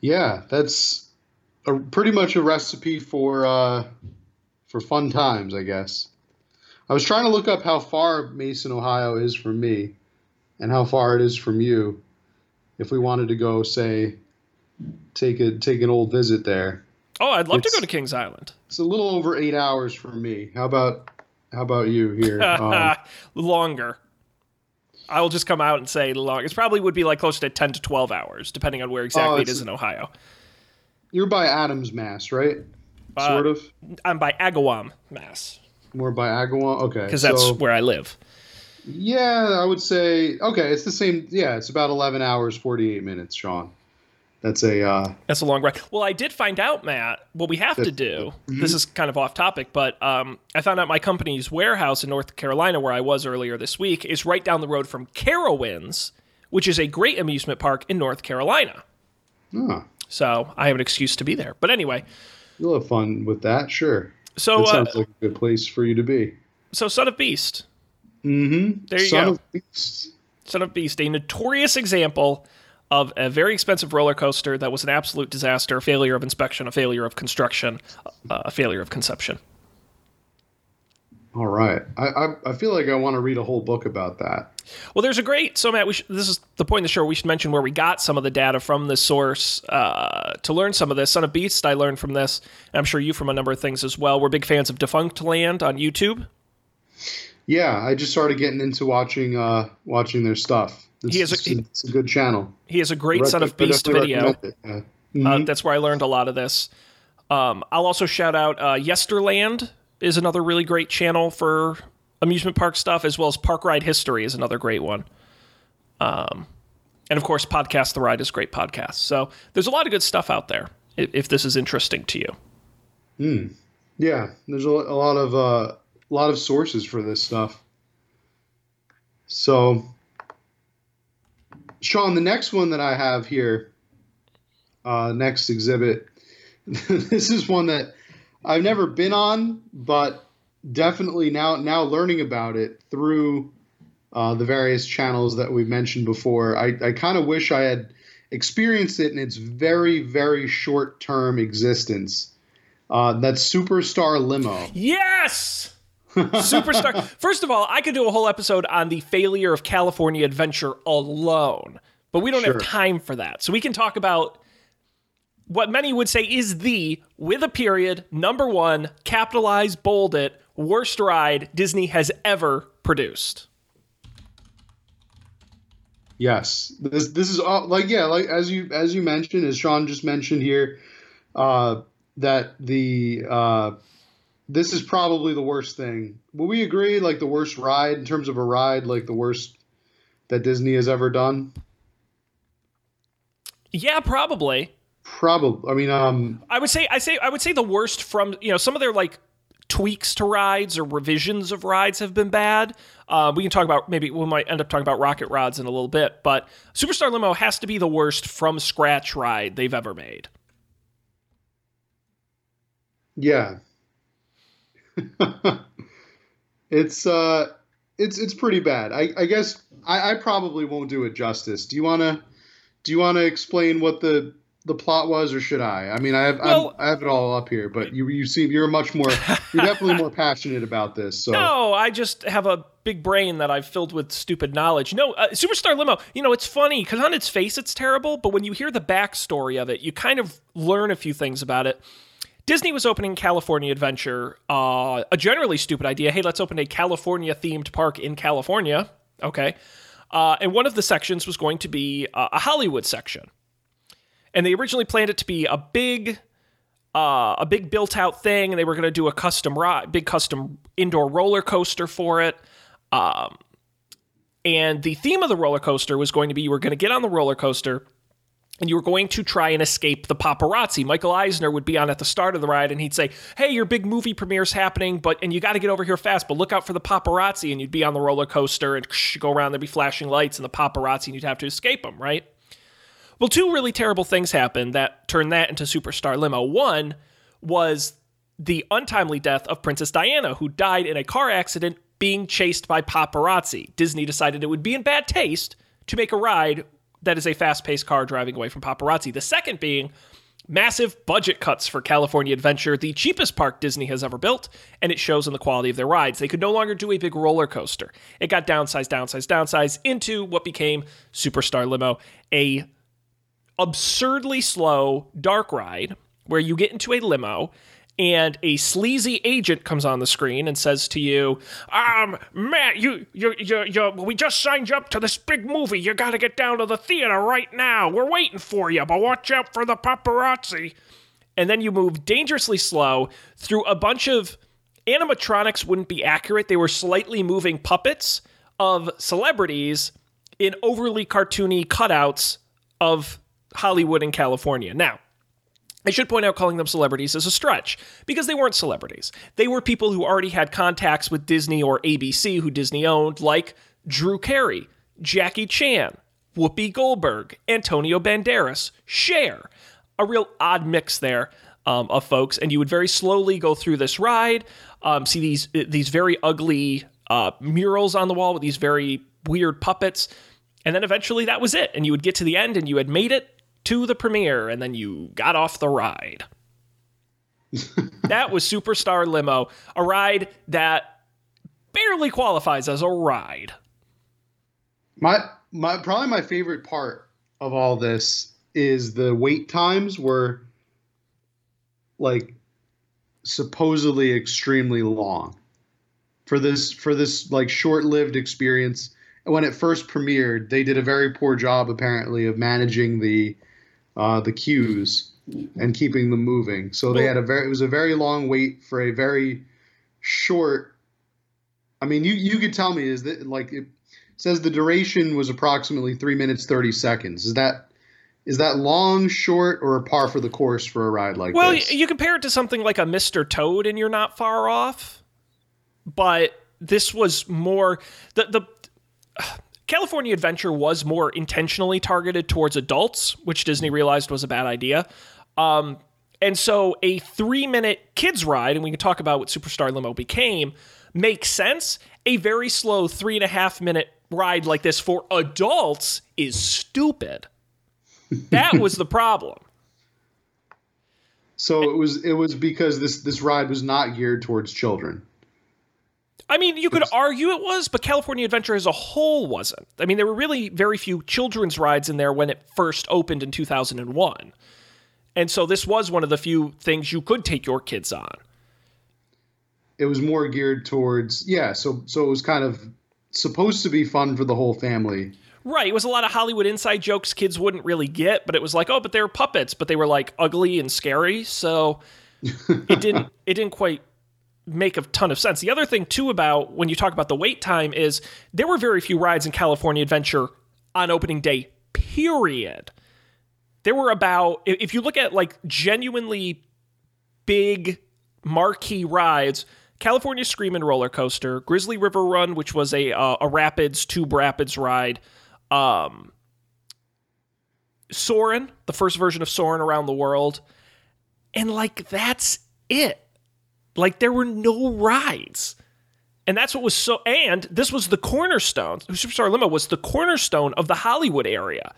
Yeah, that's a, pretty much a recipe for uh, for fun times, I guess. I was trying to look up how far Mason, Ohio is from me, and how far it is from you. If we wanted to go, say, take a take an old visit there, Oh, I'd love to go to Kings Island. it's a little over eight hours from me. How about how about you here? Um, longer. I will just come out and say long. It probably would be like close to 10 to 12 hours, depending on where exactly it it's- in Ohio. you're by Adams, Mass, right? Uh, sort of. I'm by Agawam, Mass, More by Agawam. Okay, because that's so- where I live. Yeah, I would say okay. It's the same. Yeah, it's about eleven hours forty eight minutes, Sean. That's a uh, That's a long ride. Well, I did find out, Matt, what we have to do. This is kind of off topic, but um, I found out my company's warehouse in North Carolina, where I was earlier this week, is right down the road from Carowinds, which is a great amusement park in North Carolina. oh, So I have an excuse to be there. But anyway, you'll have fun with that. Sure, so that uh, sounds like a good place for you to be. so Son of Beast, Mm-hmm. There you Son go. of Beast. Son of Beast, a notorious example of a very expensive roller coaster that was an absolute disaster, a failure of inspection, a failure of construction, uh, a failure of conception. All right, I, I I feel like I want to read a whole book about that. Well, there's a great. So, Matt, we should, this is the point of the show. We should mention where we got some of the data from this source uh, to learn some of this. Son of Beast, I learned from this. I'm sure you from a number of things as well. We're big fans of Defunctland on YouTube. Yeah, I just started getting into watching uh watching their stuff. It's, He has a- it's, it's a good channel. He has a great Rec- Son of Beast video. recommend it, yeah. Uh, that's where I learned a lot of this. Um, I'll also shout out uh, Yesterland is another really great channel for amusement park stuff, as well as Park Ride History is another great one. Um, and of course, Podcast The Ride is a great podcast. So there's a lot of good stuff out there if, if this is interesting to you. Yeah, there's a, a lot of uh, a lot of sources for this stuff. So, Sean, the next one that I have here, uh, next exhibit, this is one that I've never been on, but definitely now now learning about it through uh, the various channels that we've mentioned before. I, I kind of wish I had experienced it in its very very short term existence. Uh, that's Superstar Limo. Yes! Superstar. First of all, I could do a whole episode on the failure of California Adventure alone, but we don't Sure. have time for that. So we can talk about what many would say is the, with a period, number one, capitalize, bold it, worst ride Disney has ever produced. Yes, this this is all like yeah, like as you as you mentioned, as Sean just mentioned here, uh, that the uh, this is probably the worst thing. Will we agree? Like the worst ride in terms of a ride, like the worst that Disney has ever done. Yeah, probably. Probably. I mean, um, I would say I say I would say the worst from you know some of their like tweaks to rides or revisions of rides have been bad. Uh, we can talk about maybe we might end up talking about rocket rods in a little bit, but Superstar Limo has to be the worst from scratch ride they've ever made. yeah. it's uh, it's it's pretty bad. I I guess I, I probably won't do it justice. Do you wanna do you wanna explain what the the plot was, or should I? I mean, I have Well- I'm, have it all up here, but you you seem you're much more you're definitely more passionate about this. So No, I just have a big brain that I've filled with stupid knowledge. No, uh, Superstar Limo, you know, it's funny because on its face it's terrible, but when you hear the backstory of it, you kind of learn a few things about it. Disney was opening California Adventure, uh, a generally stupid idea. Hey, let's open a California themed park in California. Okay. Uh, and one of the sections was going to be uh, a Hollywood section. and they originally planned it to be a big uh, a big built out thing and they were going to do a custom ride big custom indoor roller coaster for it um, and the theme of the roller coaster was going to be you were going to get on the roller coaster and you were going to try and escape the paparazzi. Michael Eisner would be on at the start of the ride and he'd say, Hey, your big movie premiere's happening, but and you got to get over here fast, but look out for the paparazzi. And you'd be on the roller coaster and go around, there'd be flashing lights and the paparazzi, and you'd have to escape them, right? Well, two really terrible things happened that turned that into Superstar Limo. One was the untimely death of Princess Diana, who died in a car accident being chased by paparazzi. Disney decided it would be in bad taste to make a ride that is a fast paced car driving away from paparazzi. The second being massive budget cuts for California Adventure, the cheapest park Disney has ever built, and it shows in the quality of their rides. They could no longer do a big roller coaster. It got downsized, downsized, downsized into what became Superstar Limo, a absurdly slow dark ride where you get into a limo and a sleazy agent comes on the screen and says to you, "Um, Matt, you, you, you, you we just signed you up to this big movie. You got to get down to the theater right now. We're waiting for you, but watch out for the paparazzi." And then you move dangerously slow through a bunch of animatronics. Wouldn't be accurate. They were slightly moving puppets of celebrities in overly cartoony cutouts of Hollywood and California. Now, I should point out calling them celebrities is a stretch because they weren't celebrities. They were people who already had contacts with Disney or ABC, who Disney owned, like Drew Carey, Jackie Chan, Whoopi Goldberg, Antonio Banderas, Cher. A real odd mix there um, of folks, and you would very slowly go through this ride, um, see these these very ugly uh, murals on the wall with these very weird puppets, and then eventually that was it, and you would get to the end, and you had made it to the premiere and then you got off the ride. that was Superstar Limo, a ride that barely qualifies as a ride. My my probably my favorite part of all this is the wait times were like supposedly extremely long for this for this like short-lived experience when it first premiered they did a very poor job apparently of managing the uh, the queues and keeping them moving. So they had a very it was a very long wait for a very short. I mean, you you could tell me is that like it says the duration was approximately three minutes thirty seconds. Is that is that long, short, or a par for the course for a ride like well, this? Well, you compare it to something like a Mr. Toad, and you're not far off. But this was more the the California Adventure was more intentionally targeted towards adults, which Disney realized was a bad idea. Um, and so a three minute kids ride, and we can talk about what Superstar Limo became, makes sense. A very slow three and a half minute ride like this for adults is stupid. That was the problem. So it was it was because this this ride was not geared towards children. I mean, you could argue it was, but California Adventure as a whole wasn't. I mean, there were really very few children's rides in there when it first opened in 2001. And so this was one of the few things you could take your kids on. It was more geared towards yeah, so so it was kind of supposed to be fun for the whole family. Right. It was a lot of Hollywood inside jokes kids wouldn't really get, but it was like, oh, but they were puppets, but they were like ugly and scary. So it didn't it didn't quite make a ton of sense. The other thing too about when you talk about the wait time is there were very few rides in California Adventure on opening day. Period. There were about if you look at like genuinely big marquee rides, California Screamin' Roller Coaster, Grizzly River Run, which was a uh, a rapids tube rapids ride, um, Soarin', the first version of Soarin' around the world, and like that's it. Like there were no rides. And that's what was so and this was the cornerstone. Superstar Limo was the cornerstone of the Hollywood area.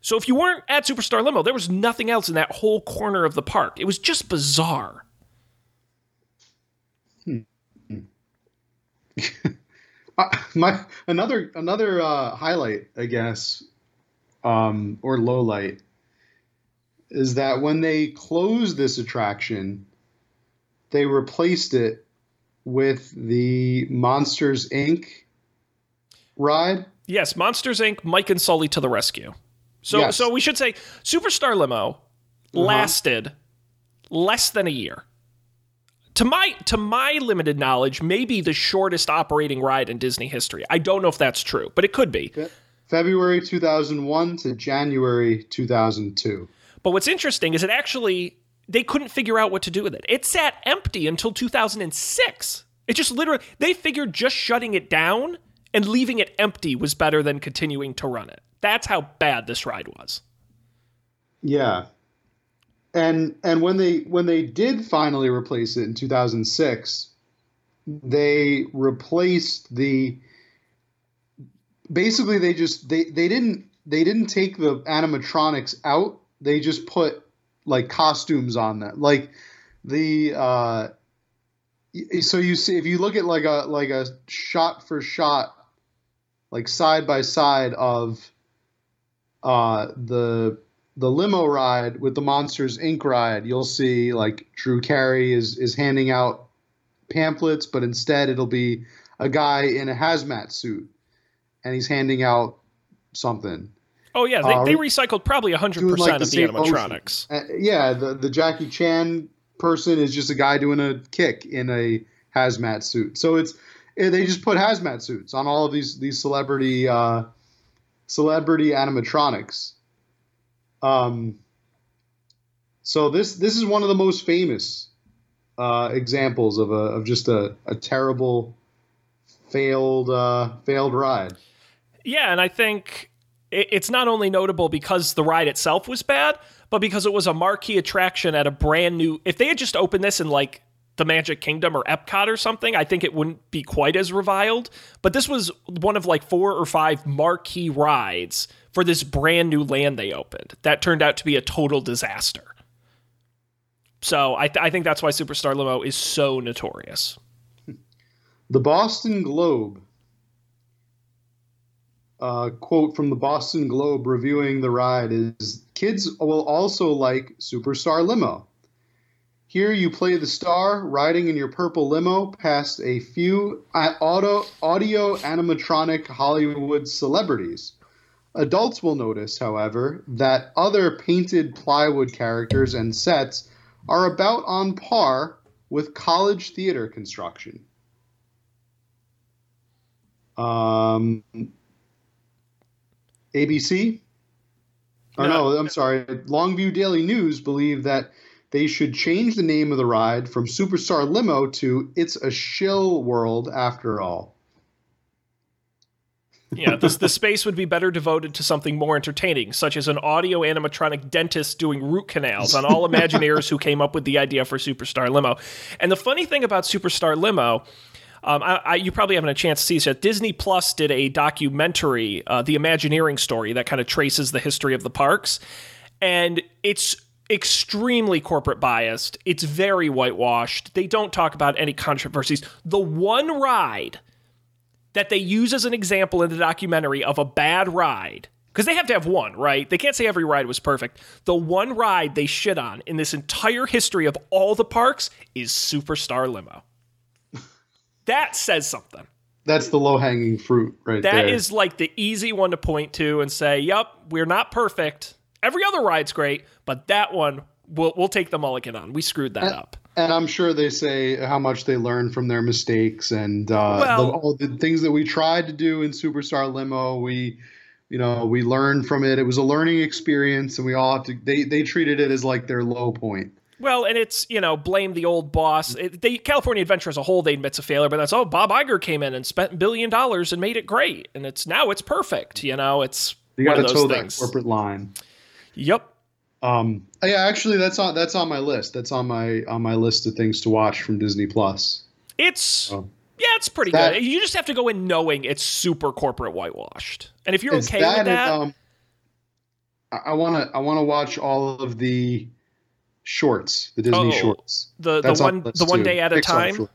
So if you weren't at Superstar Limo, there was nothing else in that whole corner of the park. It was just bizarre. Uh, my another another uh, highlight, I guess, um, or low light, is that when they closed this attraction, they replaced it with the Monsters Inc. ride. Yes, Monsters Inc. Mike and Sully to the rescue. So Yes. so we should say Superstar Limo uh-huh. lasted less than a year. To my to my limited knowledge, maybe the shortest operating ride in Disney history. I don't know if that's true, but it could be. February 2001 to January 2002. But what's interesting is it actually they couldn't figure out what to do with it. It sat empty until 2006. It just literally they figured just shutting it down and leaving it empty was better than continuing to run it. That's how bad this ride was. Yeah. And and when they when they did finally replace it in 2006, they replaced the basically they just they they didn't they didn't take the animatronics out. They just put like costumes on them. Like the uh so you see if you look at like a like a shot for shot like side by side of uh the the limo ride with the Monsters Inc. ride, you'll see like Drew Carey is is handing out pamphlets, but instead it'll be a guy in a hazmat suit, and he's handing out something. Oh yeah, they, Uh, they recycled probably 100% like, of the animatronics. Uh, yeah, the the Jackie Chan person is just a guy doing a kick in a hazmat suit. So it's eh, they just put hazmat suits on all of these these celebrity uh, celebrity animatronics. Um, so this this is one of the most famous uh, examples of a of just a, a terrible failed uh, failed ride. Yeah, and I think it's not only notable because the ride itself was bad, but because it was a marquee attraction at a brand new. If they had just opened this in like the Magic Kingdom or Epcot or something, I think it wouldn't be quite as reviled. But this was one of like four or five marquee rides for this brand new land they opened. That turned out to be a total disaster. So I, th- I think that's why Superstar Limo is so notorious. The Boston Globe. Quote from the Boston Globe reviewing the ride is Kids will also like Superstar Limo. Here you play the star riding in your purple limo past a few auto, audio animatronic Hollywood celebrities. Adults will notice, however, that other painted plywood characters and sets are about on par with college theater construction. Um, ABC? Or oh, No. no, I'm sorry. Longview Daily News believe that they should change the name of the ride from Superstar Limo to It's a Shill World After All. Yeah, this, the space would be better devoted to something more entertaining, such as an audio animatronic dentist doing root canals on all Imagineers who came up with the idea for Superstar Limo. And the funny thing about Superstar Limo, um, I, I, you probably haven't a chance to see this yet. Disney Plus did a documentary, uh, The Imagineering Story, that kind of traces the history of the parks. And it's extremely corporate biased. It's very whitewashed. They don't talk about any controversies. The one ride that they use as an example in the documentary of a bad ride because they have to have one, right? They can't say every ride was perfect. The one ride they shit on in this entire history of all the parks is Superstar Limo. That says something. That's the low hanging fruit right That there. is like the easy one to point to and say, "Yep, we're not perfect. Every other ride's great, but that one we'll we'll take the mulligan on. We screwed that up." and I'm sure they say how much they learned from their mistakes and uh, Well- the, all the things that we tried to do in Superstar Limo. We, you know, we learned from it. It was a learning experience, and we all have to. They they treated it as like their low point. Well, and it's you know blame the old boss. It, they, California Adventure as a whole, they admits a failure, but that's oh Bob Iger came in and spent a billion dollars and made it great, and it's now it's perfect. You know, it's You got to toe things. that corporate line. Yep. Um, yeah, actually, that's on that's on my list. That's on my on my list of things to watch from Disney Plus. It's Oh. yeah, it's pretty That- good. You just have to go in knowing it's super corporate whitewashed, and if you're okay with and, that, um, I want to I want to watch all of the shorts, the Disney Oh, shorts. the the That's on one the the one too. day at a Pixar time.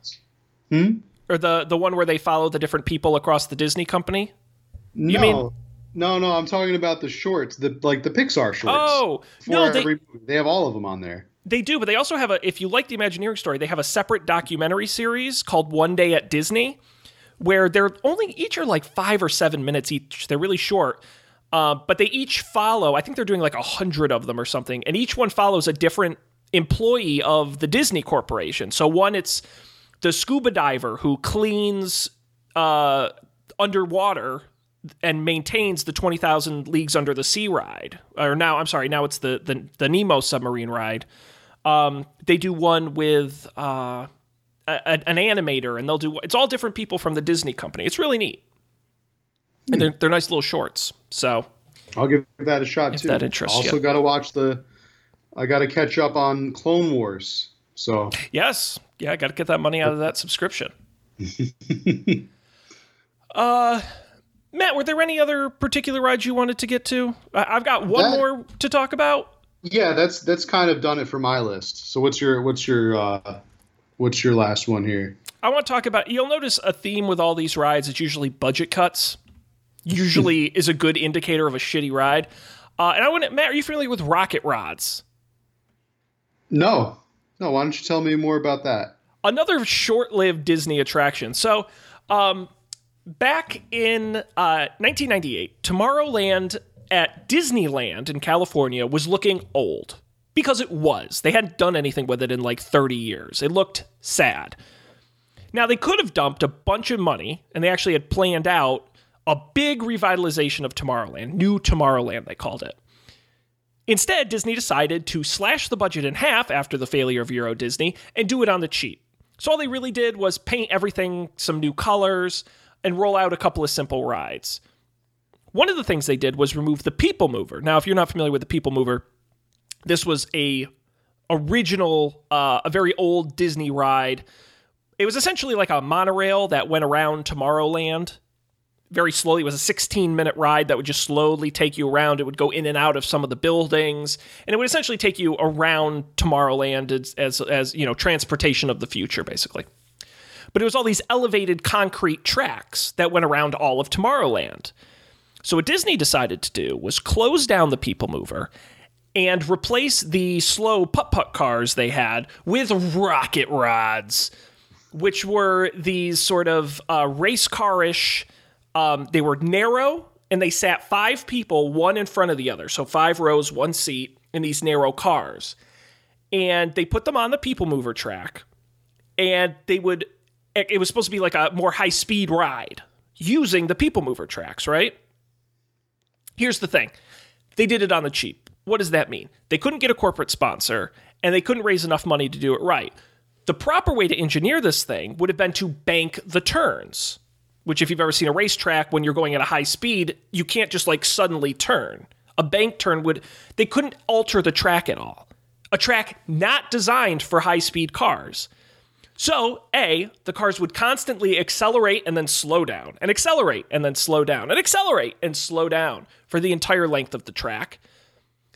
Hmm. or the the one where they follow the different people across the Disney company. No, mean- no, no. I'm talking about the shorts, the like the Pixar shorts. Oh no, they they have all of them on there. They do, but they also have a. If you like the Imagineering story, they have a separate documentary series called One Day at Disney, where they're only each are like five or seven minutes each. They're really short. Uh, but they each follow. I think they're doing like a hundred of them or something, and each one follows a different employee of the Disney Corporation. So one, it's the scuba diver who cleans uh, underwater and maintains the 20,000 Leagues Under the Sea ride. Or now, I'm sorry, now it's the, the, the Nemo submarine ride. Um, they do one with uh, a, an animator, and they'll do it's all different people from the Disney company. It's really neat. And they're, they're nice little shorts. So, I'll give that a shot too. that interests also you. got to watch the. I got to catch up on Clone Wars. So yes, yeah, I got to get that money out of that subscription. uh, Matt, were there any other particular rides you wanted to get to? I- I've got one That- more to talk about. yeah, that's that's kind of done it for my list. So what's your what's your uh, what's your last one here? I want to talk about. You'll notice a theme with all these rides. It's usually budget cuts. Usually is a good indicator of a shitty ride. Uh, and I want to, Matt. Are you familiar with rocket rods? No, no. Why don't you tell me more about that? another short-lived Disney attraction. So, um, back in uh, 1998, Tomorrowland at Disneyland in California was looking old because it was. They hadn't done anything with it in like 30 years. It looked sad. Now they could have dumped a bunch of money, and they actually had planned out a big revitalization of Tomorrowland, New Tomorrowland they called it. Instead, Disney decided to slash the budget in half after the failure of Euro Disney and do it on the cheap. So all they really did was paint everything some new colors and roll out a couple of simple rides. One of the things they did was remove the People Mover. Now, if you're not familiar with the People Mover, this was a original, uh, a very old Disney ride. It was essentially like a monorail that went around Tomorrowland very slowly. It was a 16 minute ride that would just slowly take you around. It would go in and out of some of the buildings, and it would essentially take you around Tomorrowland as, as, as you know, transportation of the future, basically. But it was all these elevated concrete tracks that went around all of Tomorrowland. So what Disney decided to do was close down the People Mover and replace the slow putt-putt cars they had with rocket rods, which were these sort of uh, race car-ish um, they were narrow and they sat five people, one in front of the other. So five rows, one seat in these narrow cars. And they put them on the people mover track. And they would, it was supposed to be like a more high speed ride using the people mover tracks, right? Here's the thing they did it on the cheap. What does that mean? They couldn't get a corporate sponsor and they couldn't raise enough money to do it right. The proper way to engineer this thing would have been to bank the turns which if you've ever seen a racetrack when you're going at a high speed you can't just like suddenly turn. A bank turn would they couldn't alter the track at all. A track not designed for high speed cars. So a the cars would constantly accelerate and then slow down and accelerate and then slow down and accelerate and slow down for the entire length of the track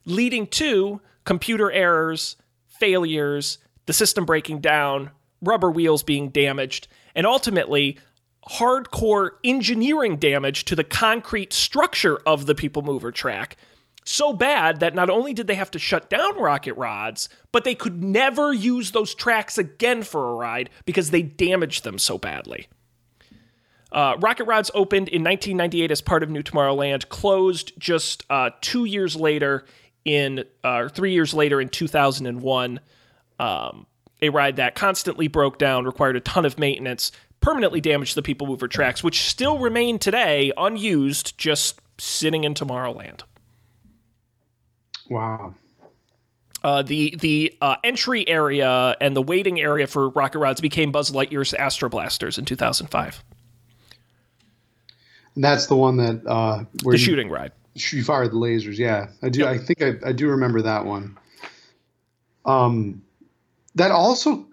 leading to computer errors failures the system breaking down rubber wheels being damaged and ultimately hardcore engineering damage to the concrete structure of the people mover track so bad that not only did they have to shut down rocket rods but they could never use those tracks again for a ride because they damaged them so badly. Uh, rocket rods opened in 1998 as part of new tomorrowland closed just uh, two years later in uh, three years later in 2001 um, a ride that constantly broke down required a ton of maintenance permanently damaged the people mover tracks, which still remain today unused, just sitting in Tomorrowland. Wow. Uh, the the uh, entry area and the waiting area for rocket rods became Buzz Lightyear's Astro Blasters in 2005. And that's the one that uh, where The you, shooting ride. you fire the lasers. Yeah, I do. Yep. I think I, I do remember that one. Um, that also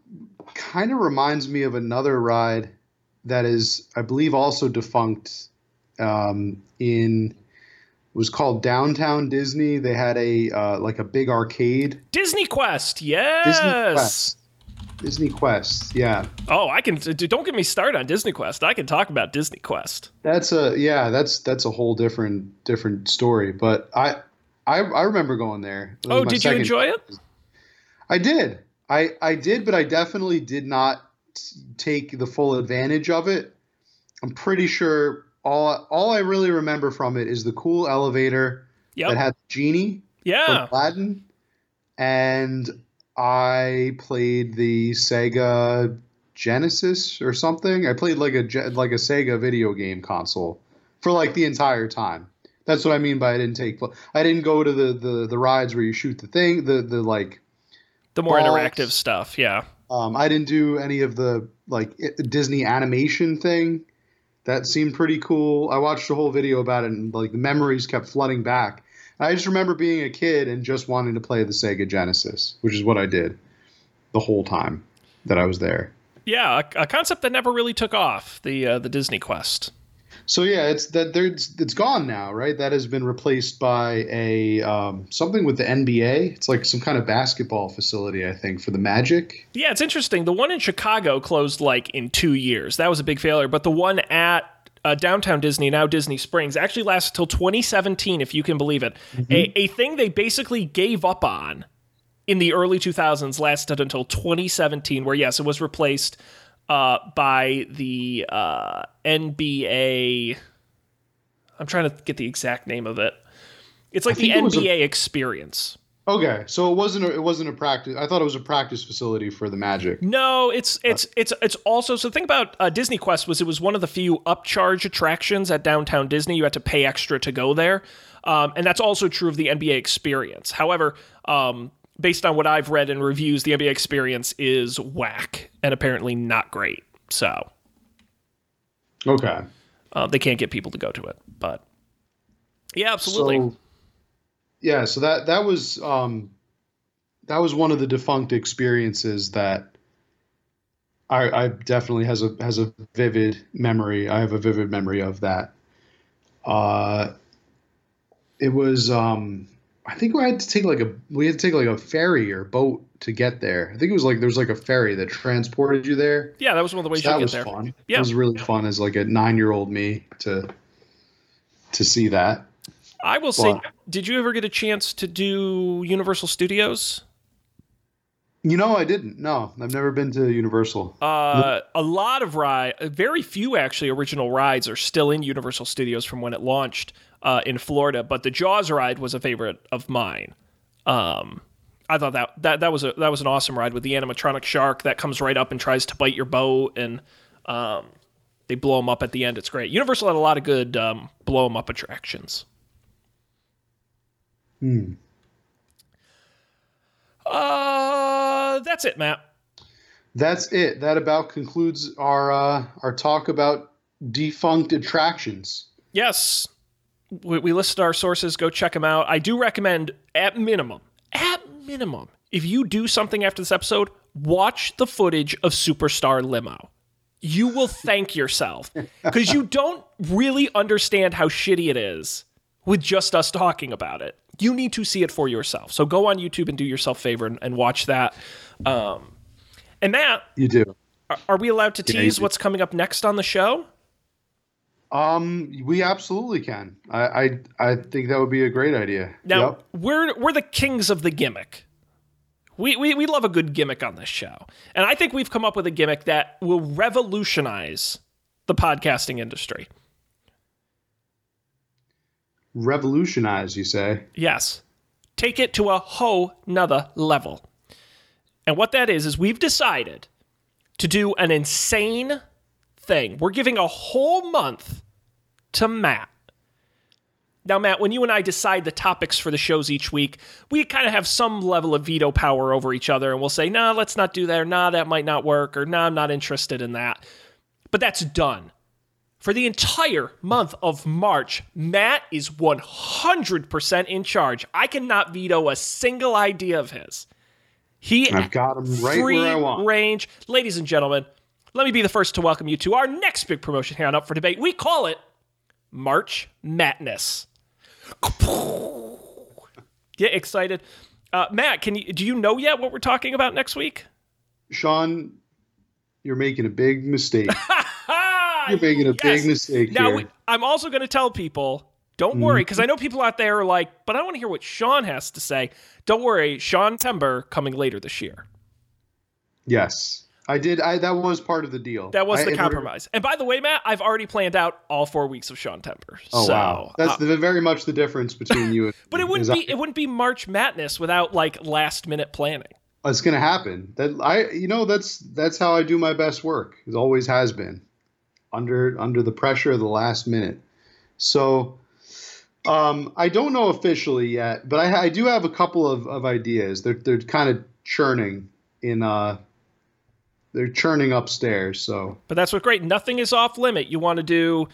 kind of reminds me of another ride that is, I believe, also defunct. Um, in was called Downtown Disney. They had a uh, like a big arcade. Disney Quest, yes. Disney Quest. Disney Quest. Yeah, Oh, I can. Don't get me started on Disney Quest. I can talk about Disney Quest. that's a yeah. That's that's a whole different different story. But I I, I remember going there. Oh, did you enjoy it? I did. I I did, but I definitely did not take the full advantage of it. I'm pretty sure all all I really remember from it is the cool elevator Yep. that had genie yeah. from Aladdin, and I played the Sega Genesis or something. I played like a like a Sega video game console for like the entire time. That's what I mean by I didn't take. I didn't go to the the, the rides where you shoot the thing. The the like. The more balls. interactive stuff. Yeah. Um, I didn't do any of the like Disney animation thing. That seemed pretty cool. I watched a whole video about it, and like the memories kept flooding back. I just remember being a kid and just wanting to play the Sega Genesis, which is what I did the whole time that I was there. Yeah. A, a concept that never really took off. The uh, the Disney Quest. So yeah, it's that there's it's gone now, right? That has been replaced by a um, something with the NBA. It's like some kind of basketball facility, I think, for the Magic. Yeah, it's interesting. The one in Chicago closed like in two years. That was a big failure. But the one at uh, downtown Disney, now Disney Springs, actually lasts until 2017, if you can believe it. A, a thing they basically gave up on in the early 2000s lasted until 2017, where, yes, it was replaced uh, by the uh, NBA. I'm trying to get the exact name of it. It's like the think it was a- NBA experience. Okay, so it wasn't a, it wasn't a practice. I thought it was a practice facility for the Magic. No, it's it's it's it's also so. The thing about uh, Disney Quest was it was one of the few upcharge attractions at downtown Disney. You had to pay extra to go there, um, and that's also true of the NBA Experience. However, um, based on what I've read in reviews, the NBA Experience is whack and apparently not great. So Okay. uh, they can't get people to go to it. But yeah, absolutely. So, yeah, so that that was um, that was one of the defunct experiences that I, I definitely has a has a vivid memory. I have a vivid memory of that. Uh, it was um, I think we had to take like a we had to take like a ferry or boat to get there. I think it was like there was like a ferry that transported you there. yeah, that was one of the ways So that you was get there. fun. Yeah. It was really fun as like a nine year old me to to see that. I will say, did you ever get a chance to do Universal Studios? You know, I didn't. No, I've never been to Universal. Uh, a lot of ride, very few actually original rides are still in Universal Studios from when it launched uh, in Florida. But the Jaws ride was a favorite of mine. Um, I thought that, that that was a that was an awesome ride with the animatronic shark that comes right up and tries to bite your boat, and um, they blow them up at the end. It's great. Universal had a lot of good um, blow them up attractions. Hmm. Uh, that's it, Matt. That's it. That about concludes our uh, our talk about defunct attractions. Yes, we, we listed our sources. Go check them out. I do recommend, at minimum, at minimum, if you do something after this episode, watch the footage of Superstar Limo. You will thank yourself because you don't really understand how shitty it is with just us talking about it. You need to see it for yourself. So go on YouTube and do yourself a favor and, and watch that. Um, and Matt, You do. are- are we allowed to tease do. what's coming up next on the show? Um, we absolutely can. I I, I think that would be a great idea. Now Yep. we're we're the kings of the gimmick. We, we we love a good gimmick on this show, and I think we've come up with a gimmick that will revolutionize the podcasting industry. revolutionize, you say? Yes, take it to a whole nother level. And what that is is we've decided to do an insane thing. We're giving a whole month to Matt. Now, Matt, when you and I decide the topics for the shows each week, we kind of have some level of veto power over each other, and we'll say, nah, let's not do that, or nah, that might not work, or nah, I'm not interested in that. But that's done. For the entire month of March, Matt is 100% in charge. I cannot veto a single idea of his. He I've got him right free where I want. range. Ladies and gentlemen, let me be the first to welcome you to our next big promotion here on Up for Debate. We call it March Madness. Get excited. Uh, Matt, can you do you know yet what we're talking about next week? Sean, you're making a big mistake. You're making a yes. big mistake Now, we, I'm also going to tell people don't worry, because I know people out there are like, but I want to hear what Sean has to say. Don't worry, Sean Tember coming later this year. yes. I did. I that was part of the deal. That was the it- compromise. And by the way, Matt, I've already planned out all four weeks of Sean Temper. Oh so, wow, that's uh, the, very much the difference between you. and but it wouldn't be it wouldn't be March Madness without like last minute planning. I- It's gonna happen. That I, you know, that's that's how I do my best work. It always has been, under under the pressure of the last minute. So, um, I don't know officially yet, but I, I do have a couple of, of ideas. They're they're kind of churning in uh, they're churning upstairs. So But that's what great. Nothing is off limit. You want to do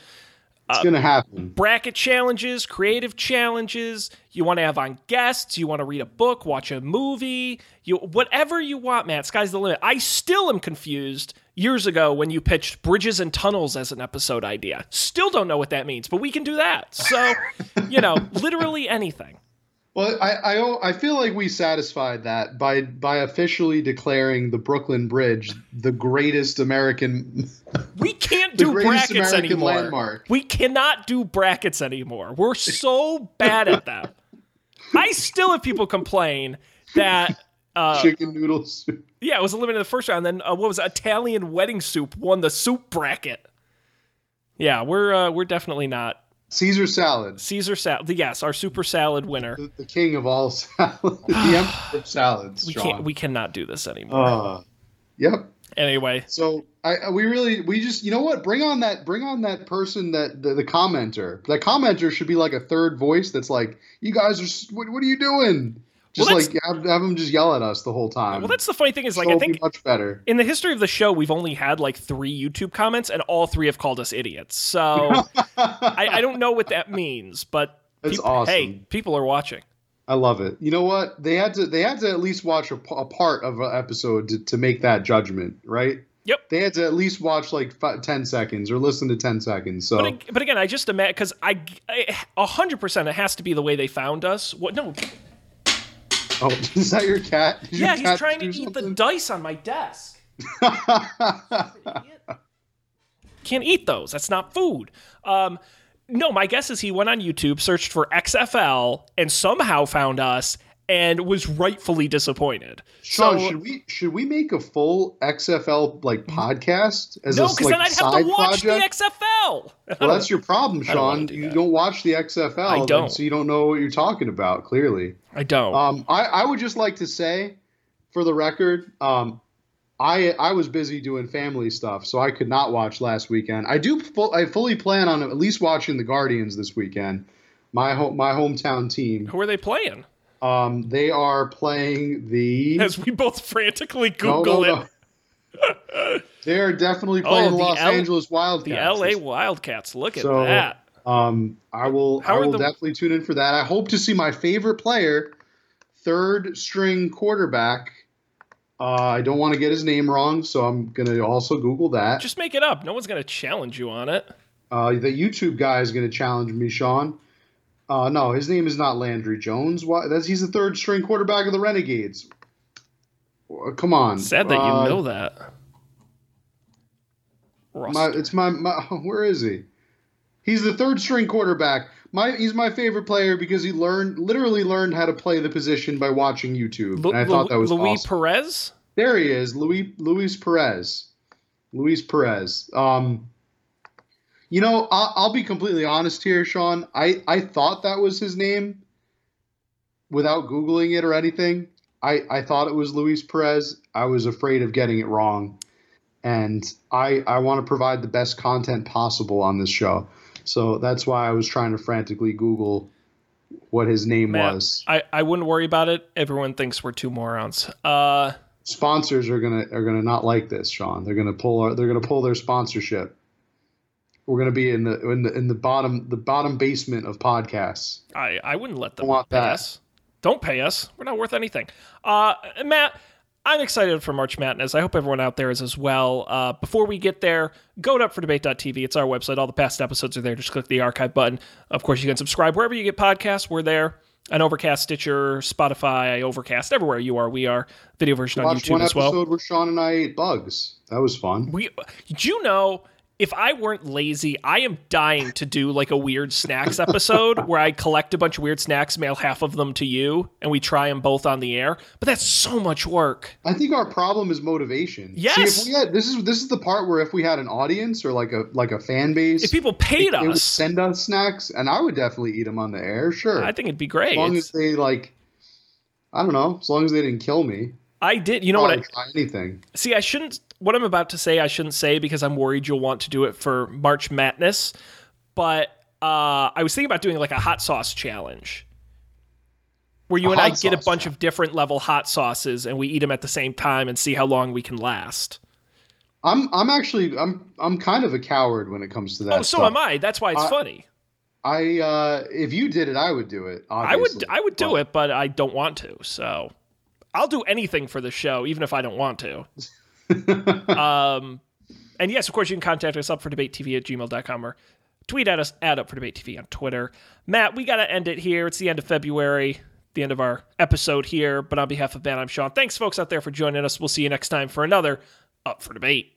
uh, it's gonna happen. bracket challenges, creative challenges. You want to have on guests. You want to read a book, watch a movie. You whatever you want, Matt. Sky's the limit. I still am confused. Years ago, when you pitched bridges and tunnels as an episode idea, still don't know what that means, but we can do that. So, you know, literally anything. Well, I, I I feel like we satisfied that by by officially declaring the Brooklyn Bridge the greatest American We can't do brackets American anymore. landmark. We cannot do brackets anymore. We're so bad at them. I still have people complain that uh, chicken noodle soup. yeah, it was eliminated in the first round. Then uh, what was it? Italian wedding soup won the soup bracket. Yeah, we're uh, we're definitely not Caesar salad, Caesar salad. Yes, our super salad winner. the, the king of all salads. the emperor of salads. We Sean. can't we cannot do this anymore. Uh, yep. anyway, So I I- we really we just you know what bring on that bring on that person that the, the commenter that commenter should be like a third voice that's like you guys are what, what are you doing just Well, like have, have them just yell at us the whole time well, that's the funny thing is like So I it'll be think much better in the history of the show we've only had like three YouTube comments and all three have called us idiots. So I, I don't know what that means, but That's peop- awesome. hey, people are watching. I love it. You know what? They had to they had to at least watch a, part of an episode to, to make that judgment, right? Yep. They had to at least watch like fi 10 seconds or listen to 10 seconds. So But, but again, I just imagine because I a hundred percent it has to be the way they found us. What? No, Oh, is that your cat? Did your yeah, he's cat trying to eat the dice on my desk. Can't eat those. That's not food. Um, no, my guess is he went on YouTube, searched for XFL, and somehow found us, and was rightfully disappointed. Sean, so, should we should we make a full XFL like podcast as no, a because like, then I'd have to watch project? the XFL. well, that's your problem, don't Sean. do you that. don't watch the XFL, I don't. so you don't know what you're talking about. Clearly, I don't. um, I I would just like to say, for the record, um, I I was busy doing family stuff, so I could not watch last weekend. I do full, I fully plan on at least watching the Guardians this weekend. My home my hometown team. Who are they playing? Um, they are playing the. As we both frantically No, Google no, it. no. They're definitely playing Oh, the Los L- Angeles Wildcats. The LA Wildcats. Look at So, that. Um, I will. How I will the- definitely tune in for that. I hope to see my favorite player, third string quarterback. Uh, I don't want to get his name wrong, so I'm gonna also Google that. Just make it up. No one's going to challenge you on it. Uh, the YouTube guy is gonna challenge me, Sean. Uh, no, his name is not Landry Jones. Why? That's he's the third string quarterback of the Renegades. Come on. Sad that Uh, you know that. My, it's my, my where is he? He's the third string quarterback. My he's my favorite player because he learned literally learned how to play the position by watching YouTube. Lu- and I thought that was Louis awesome. Perez? there he is, Louis Luis Perez. Luis Perez. Um, you know, I'll, I'll be completely honest here, Sean. I I thought that was his name without googling it or anything. I I thought it was Luis Perez. I was afraid of getting it wrong and I I want to provide the best content possible on this show. So that's why I was trying to frantically Google what his name Matt, was. I, I wouldn't worry about it. Everyone thinks we're two morons. Uh, Sponsors are gonna are gonna not like this, Sean. They're gonna pull our, they're gonna pull their sponsorship. We're gonna be in the in the in the bottom the bottom basement of podcasts. I, I wouldn't let them I want pay that. us. Don't pay us. We're not worth anything. Uh, Matt, I'm excited for March Madness. I hope everyone out there is as well. Uh, before we get there, go to upfordebate.tv. It's our website. All the past episodes are there. Just click the archive button. Of course, you can subscribe wherever you get podcasts. We're there. On Overcast, Stitcher, Spotify, Overcast, everywhere you are, we are. Video version on Watched one YouTube as well. episode where Sean and I ate bugs. That was fun. We, did you know if I weren't lazy, I am dying to do like a weird snacks episode where I collect a bunch of weird snacks, mail half of them to you, and we try them both on the air. But that's so much work. I think our problem is motivation. Yes. See, if we had this is this is the part where if we had an audience or like a like a fan base, If people paid they would us, send us snacks, and I would definitely eat them on the air. Sure, I think it'd be great. as long as they like, I don't know, as long as they didn't kill me. I did. You know what? I, anything. See, I shouldn't. What I'm about to say, I shouldn't say because I'm worried you'll want to do it for March Madness. But uh, I was thinking about doing like a hot sauce challenge, where you A and I get a bunch of different level hot sauces and we eat them at the same time and see how long we can last. I'm I'm actually I'm I'm kind of a coward when it comes to that. oh, so stuff. am I. That's why it's I- funny. I uh if you did it, I would do it. I would. I would do But it, but I don't want to. So I'll do anything for the show, even if I don't want to. um, and yes, of course, you can contact us up for debate TV at gmail.com or tweet at us at up for debate TV on Twitter. Matt, we got to end it here. It's the end of February, the end of our episode here. But on behalf of Ben, I'm Sean. Thanks, folks out there, for joining us. We'll see you next time for another Up for Debate.